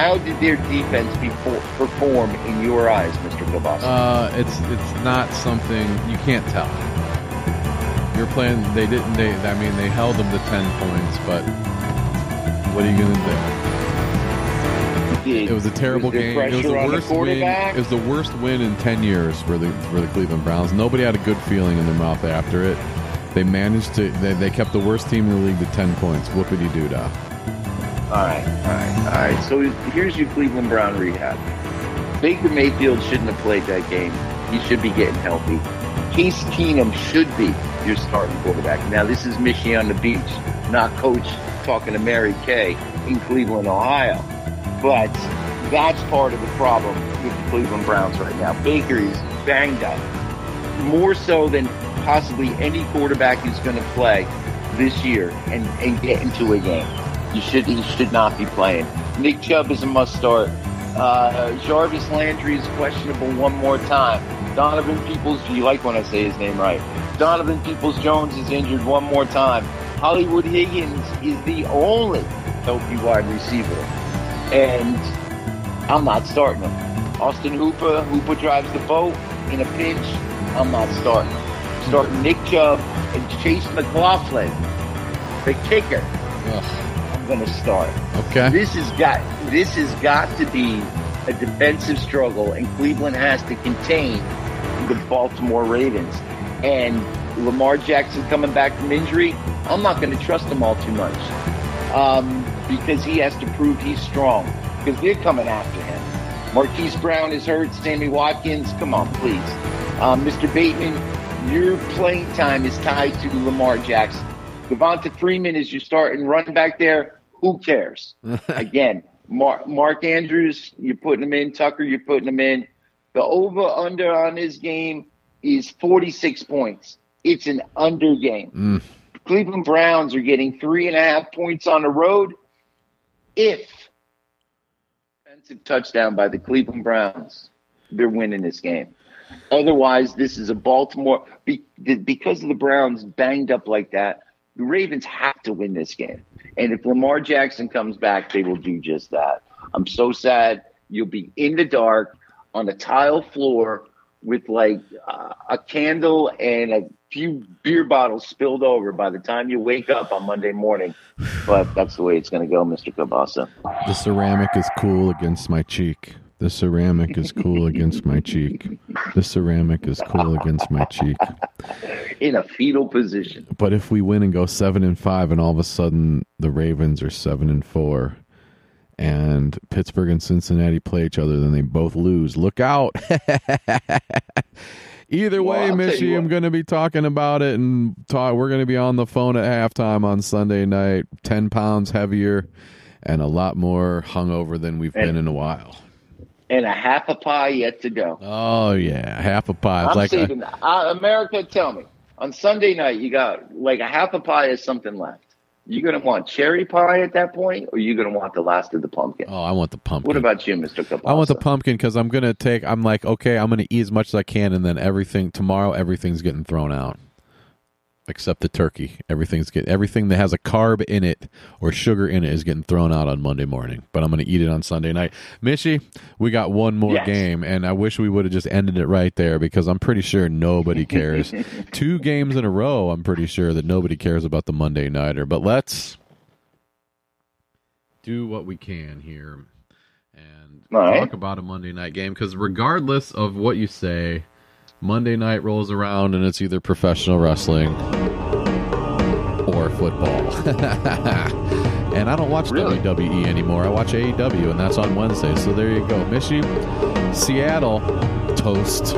how did their defense before, perform in your eyes, Mr. Kielbasa? Uh, it's it's not something you can't tell. You're playing. They didn't. They. I mean, they held them to ten points, but what are you gonna do? It was a terrible Was game. It was the on the worst win. It was the worst win in ten years for the for the Cleveland Browns. Nobody had a good feeling in their mouth after it. They managed to. They, they kept the worst team in the league to ten points. Whoopity doo dah. All right, all right, all right. So here's your Cleveland Brown rehab. Baker Mayfield shouldn't have played that game. He should be getting healthy. Case Keenum should be your starting quarterback. Now, this is Michigan on the beach, not coach talking to Mary Kay in Cleveland, Ohio. But that's part of the problem with the Cleveland Browns right now. Baker is banged up, more so than possibly any quarterback who's going to play this year and, and get into a game. You should he should not be playing. Nick Chubb is a must start. Uh, Jarvis Landry is questionable one more time. Donovan Peoples, you like when I say his name right. Donovan Peoples Jones is injured one more time. Hollywood Higgins is the only healthy wide receiver. And I'm not starting him. Austin Hooper, Hooper drives the boat in a pinch. I'm not starting him. Starting Nick Chubb and Chase McLaughlin, the kicker. I'm going to start. Okay. This has got this has got to be a defensive struggle, and Cleveland has to contain the Baltimore Ravens. And Lamar Jackson coming back from injury, I'm not going to trust him all too much um, because he has to prove he's strong because they're coming after him. Marquise Brown is hurt. Sammy Watkins, come on, please. Um, Mr. Bateman, your playing time is tied to Lamar Jackson. Devonta Freeman is your starting running back there. Who cares? Again, Mark, Mark Andrews, you're putting him in. Tucker, you're putting him in. The over under on his game is 46 points. It's an under game. Mm. Cleveland Browns are getting three and a half points on the road. If defensive touchdown by the Cleveland Browns, they're winning this game. Otherwise, this is a Baltimore because of the Browns banged up like that. The Ravens have to win this game, and if Lamar Jackson comes back, they will do just that. I'm so sad. You'll be in the dark on a tile floor with like uh, a candle and a few beer bottles spilled over by the time you wake up on Monday morning. But that's the way it's going to go, Mr. Kielbasa. The ceramic is cool against my cheek. The ceramic is cool against my cheek. The ceramic is cool against my cheek. In a fetal position. But if we win and go seven and five, and all of a sudden the Ravens are seven and four, and Pittsburgh and Cincinnati play each other, then they both lose. Look out! Either way, Mishy, I'm going to be talking about it, and talk. We're going to be on the phone at halftime on Sunday night. Ten pounds heavier, and a lot more hungover than we've And- been in a while. And a half a pie yet to go. Oh yeah, half a pie. It's I'm like a- saving uh, America. Tell me, on Sunday night you got like a half a pie is something left. You gonna want cherry pie at that point, or you gonna want the last of the pumpkin? oh, I want the pumpkin. What about you, Mister Kielbasa? I want the pumpkin because I'm gonna take. I'm like, okay, I'm gonna eat as much as I can, and then everything tomorrow, everything's getting thrown out, except the turkey. Everything's get everything that has a carb in it or sugar in it is getting thrown out on Monday morning. But I'm gonna eat it on Sunday night. Mishy, we got one more Yes. game, and I wish we would have just ended it right there because I'm pretty sure nobody cares. Two games in a row, I'm pretty sure that nobody cares about the Monday nighter. But let's do what we can here and right. talk about a Monday night game because regardless of what you say, Monday night rolls around and it's either professional wrestling or football. and I don't watch Really? WWE anymore. I watch AEW, and that's on Wednesday. So there you go. Mishy, Seattle toast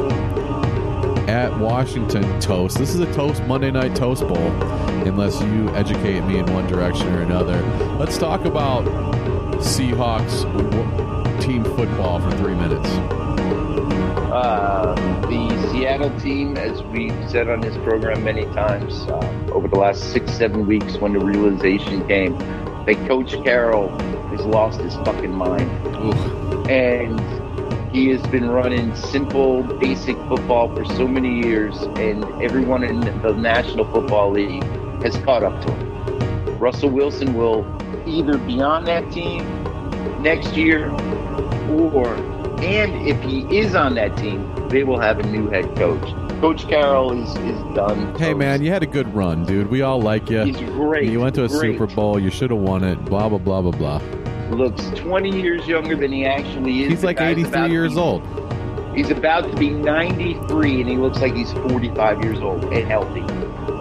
at Washington toast. This is a toast Monday night toast bowl, unless you educate me in one direction or another. Let's talk about Seahawks team football for three minutes. Uh, the Seattle team, as we've said on this program many times, uh, over the last six, seven weeks, when the realization came that Coach Carroll has lost his fucking mind. And he has been running simple, basic football for so many years, and everyone in the National Football League has caught up to him. Russell Wilson will either be on that team next year, or, and if he is on that team, they will have a new head coach. Coach Carroll is, is done. Hey man, you had a good run, dude. We all like you. He's great. You went to a great. Super Bowl. You should have won it. Blah blah blah blah blah. Looks 20 years younger than he actually is. He's The like 83 years be- old. He's about to be 93, and he looks like he's 45 years old and healthy.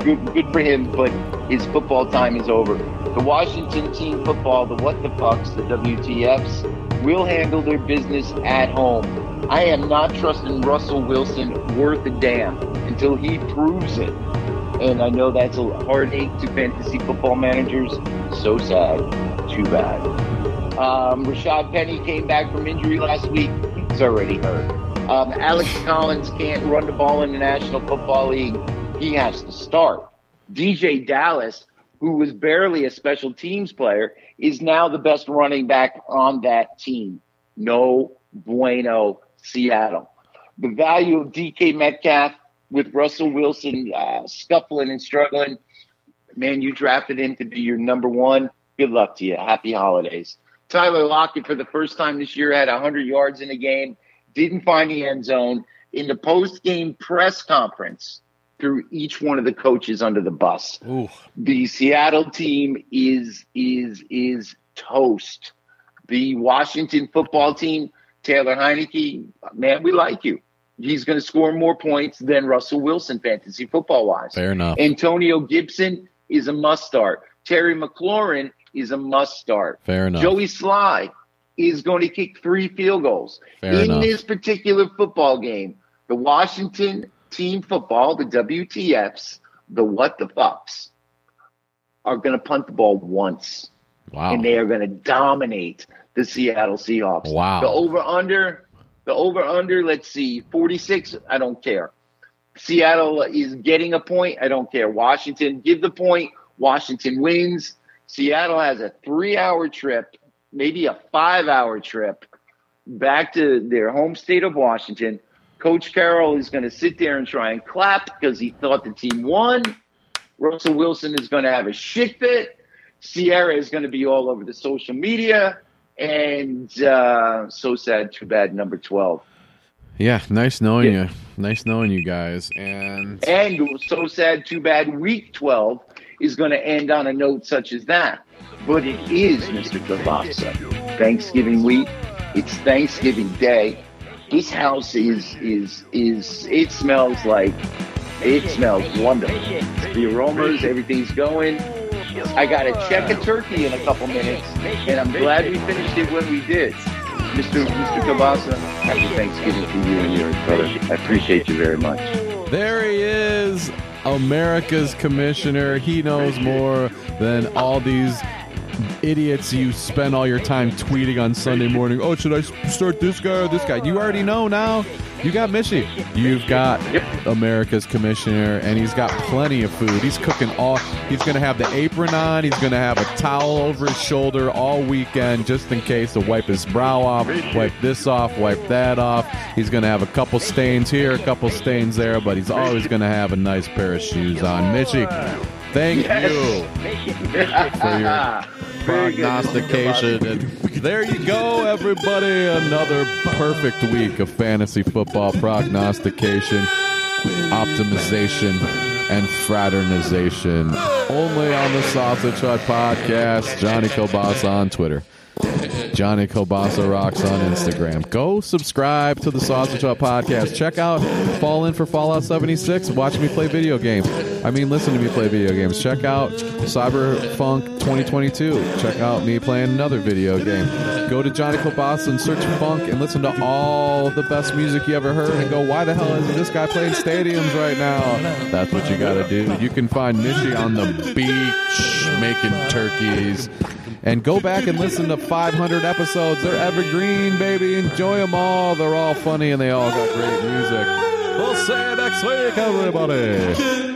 Good, good for him, but his football time is over. The Washington team football, the what the fucks, the WTFs, will handle their business at home. I am not trusting Russell Wilson worth a damn until he proves it. And I know that's a heartache to fantasy football managers. So sad. Too bad. Um, Rashad Penny came back from injury last week. He's already hurt. Um, Alex Collins can't run the ball in the National Football League. He has to start. DeeJay Dallas, who was barely a special teams player, is now the best running back on that team. No bueno, Seattle. The value of DK Metcalf with Russell Wilson uh, scuffling and struggling, man, you drafted him to be your number one. Good luck to you. Happy holidays. Tyler Lockett, for the first time this year, had 100 yards in a game, didn't find the end zone. In the post game press conference, threw each one of the coaches under the bus. Ooh. The Seattle team is is is toast. The Washington football team, Taylor Heinicke, man, we like you. He's going to score more points than Russell Wilson, fantasy football wise. Fair enough. Antonio Gibson is a must start. Terry McLaurin is a must start. Fair enough. Joey Slye is going to kick three field goals. Fair In enough. this particular football game, the Washington team football, the WTFs, the what the fucks, are going to punt the ball once. Wow. And they are going to dominate the Seattle Seahawks. Wow. The over under, the over under, let's see, 46, I don't care. Seattle is getting a point, I don't care. Washington, give the point. Washington wins. Seattle has a three hour trip, maybe a five hour trip back to their home state of Washington. Coach Carroll is going to sit there and try and clap because he thought the team won. Russell Wilson is going to have a shit fit. Ciara is going to be all over the social media. And uh, so sad, too bad, number 12. yeah, nice knowing Yeah. you. Nice knowing you guys. And And so sad, too bad, week 12 is going to end on a note such as that. But it is, Mr. Kielbasa, Thanksgiving week. It's Thanksgiving Day. This house is, is, is, it smells like, it smells wonderful. The aromas, everything's going. I got to check a turkey in a couple minutes, and I'm glad we finished it when we did. Mr. Mr. Kielbasa, happy Thanksgiving to you and yours, brother. I appreciate you very much. there he is, America's commissioner. He knows more than all these idiots you spend all your time tweeting on Sunday morning. Oh, should I start this guy or this guy? You already know now. You got Mishy. You've got America's commissioner, and he's got plenty of food. He's cooking all. He's going to have the apron on. He's going to have a towel over his shoulder all weekend, just in case to wipe his brow off, wipe this off, wipe that off. He's going to have a couple stains here, a couple stains there, but he's always going to have a nice pair of shoes on. Mishy, thank you for your prognostication. And there you go, everybody. Another perfect week of fantasy football prognostication, optimization, and fraternization. Only on the Sausage Hut podcast. Johnny Kielbasa on Twitter. Johnny Kielbasa rocks on Instagram. Go subscribe to the Sausage Hut podcast. Check out Fall In for Fallout 76. Watch me play video games. I mean, listen to me play video games. Check out Cyberpunk 2022. Check out me playing another video game. Go to Johnny Kielbasa and search funk and listen to all the best music you ever heard and go, why the hell isn't this guy playing stadiums right now? That's what you got to do. You can find Mishy on the beach making turkeys. And go back and listen to 500 episodes. They're evergreen, baby. Enjoy them all. They're all funny and they all got great music. We'll see you next week, everybody.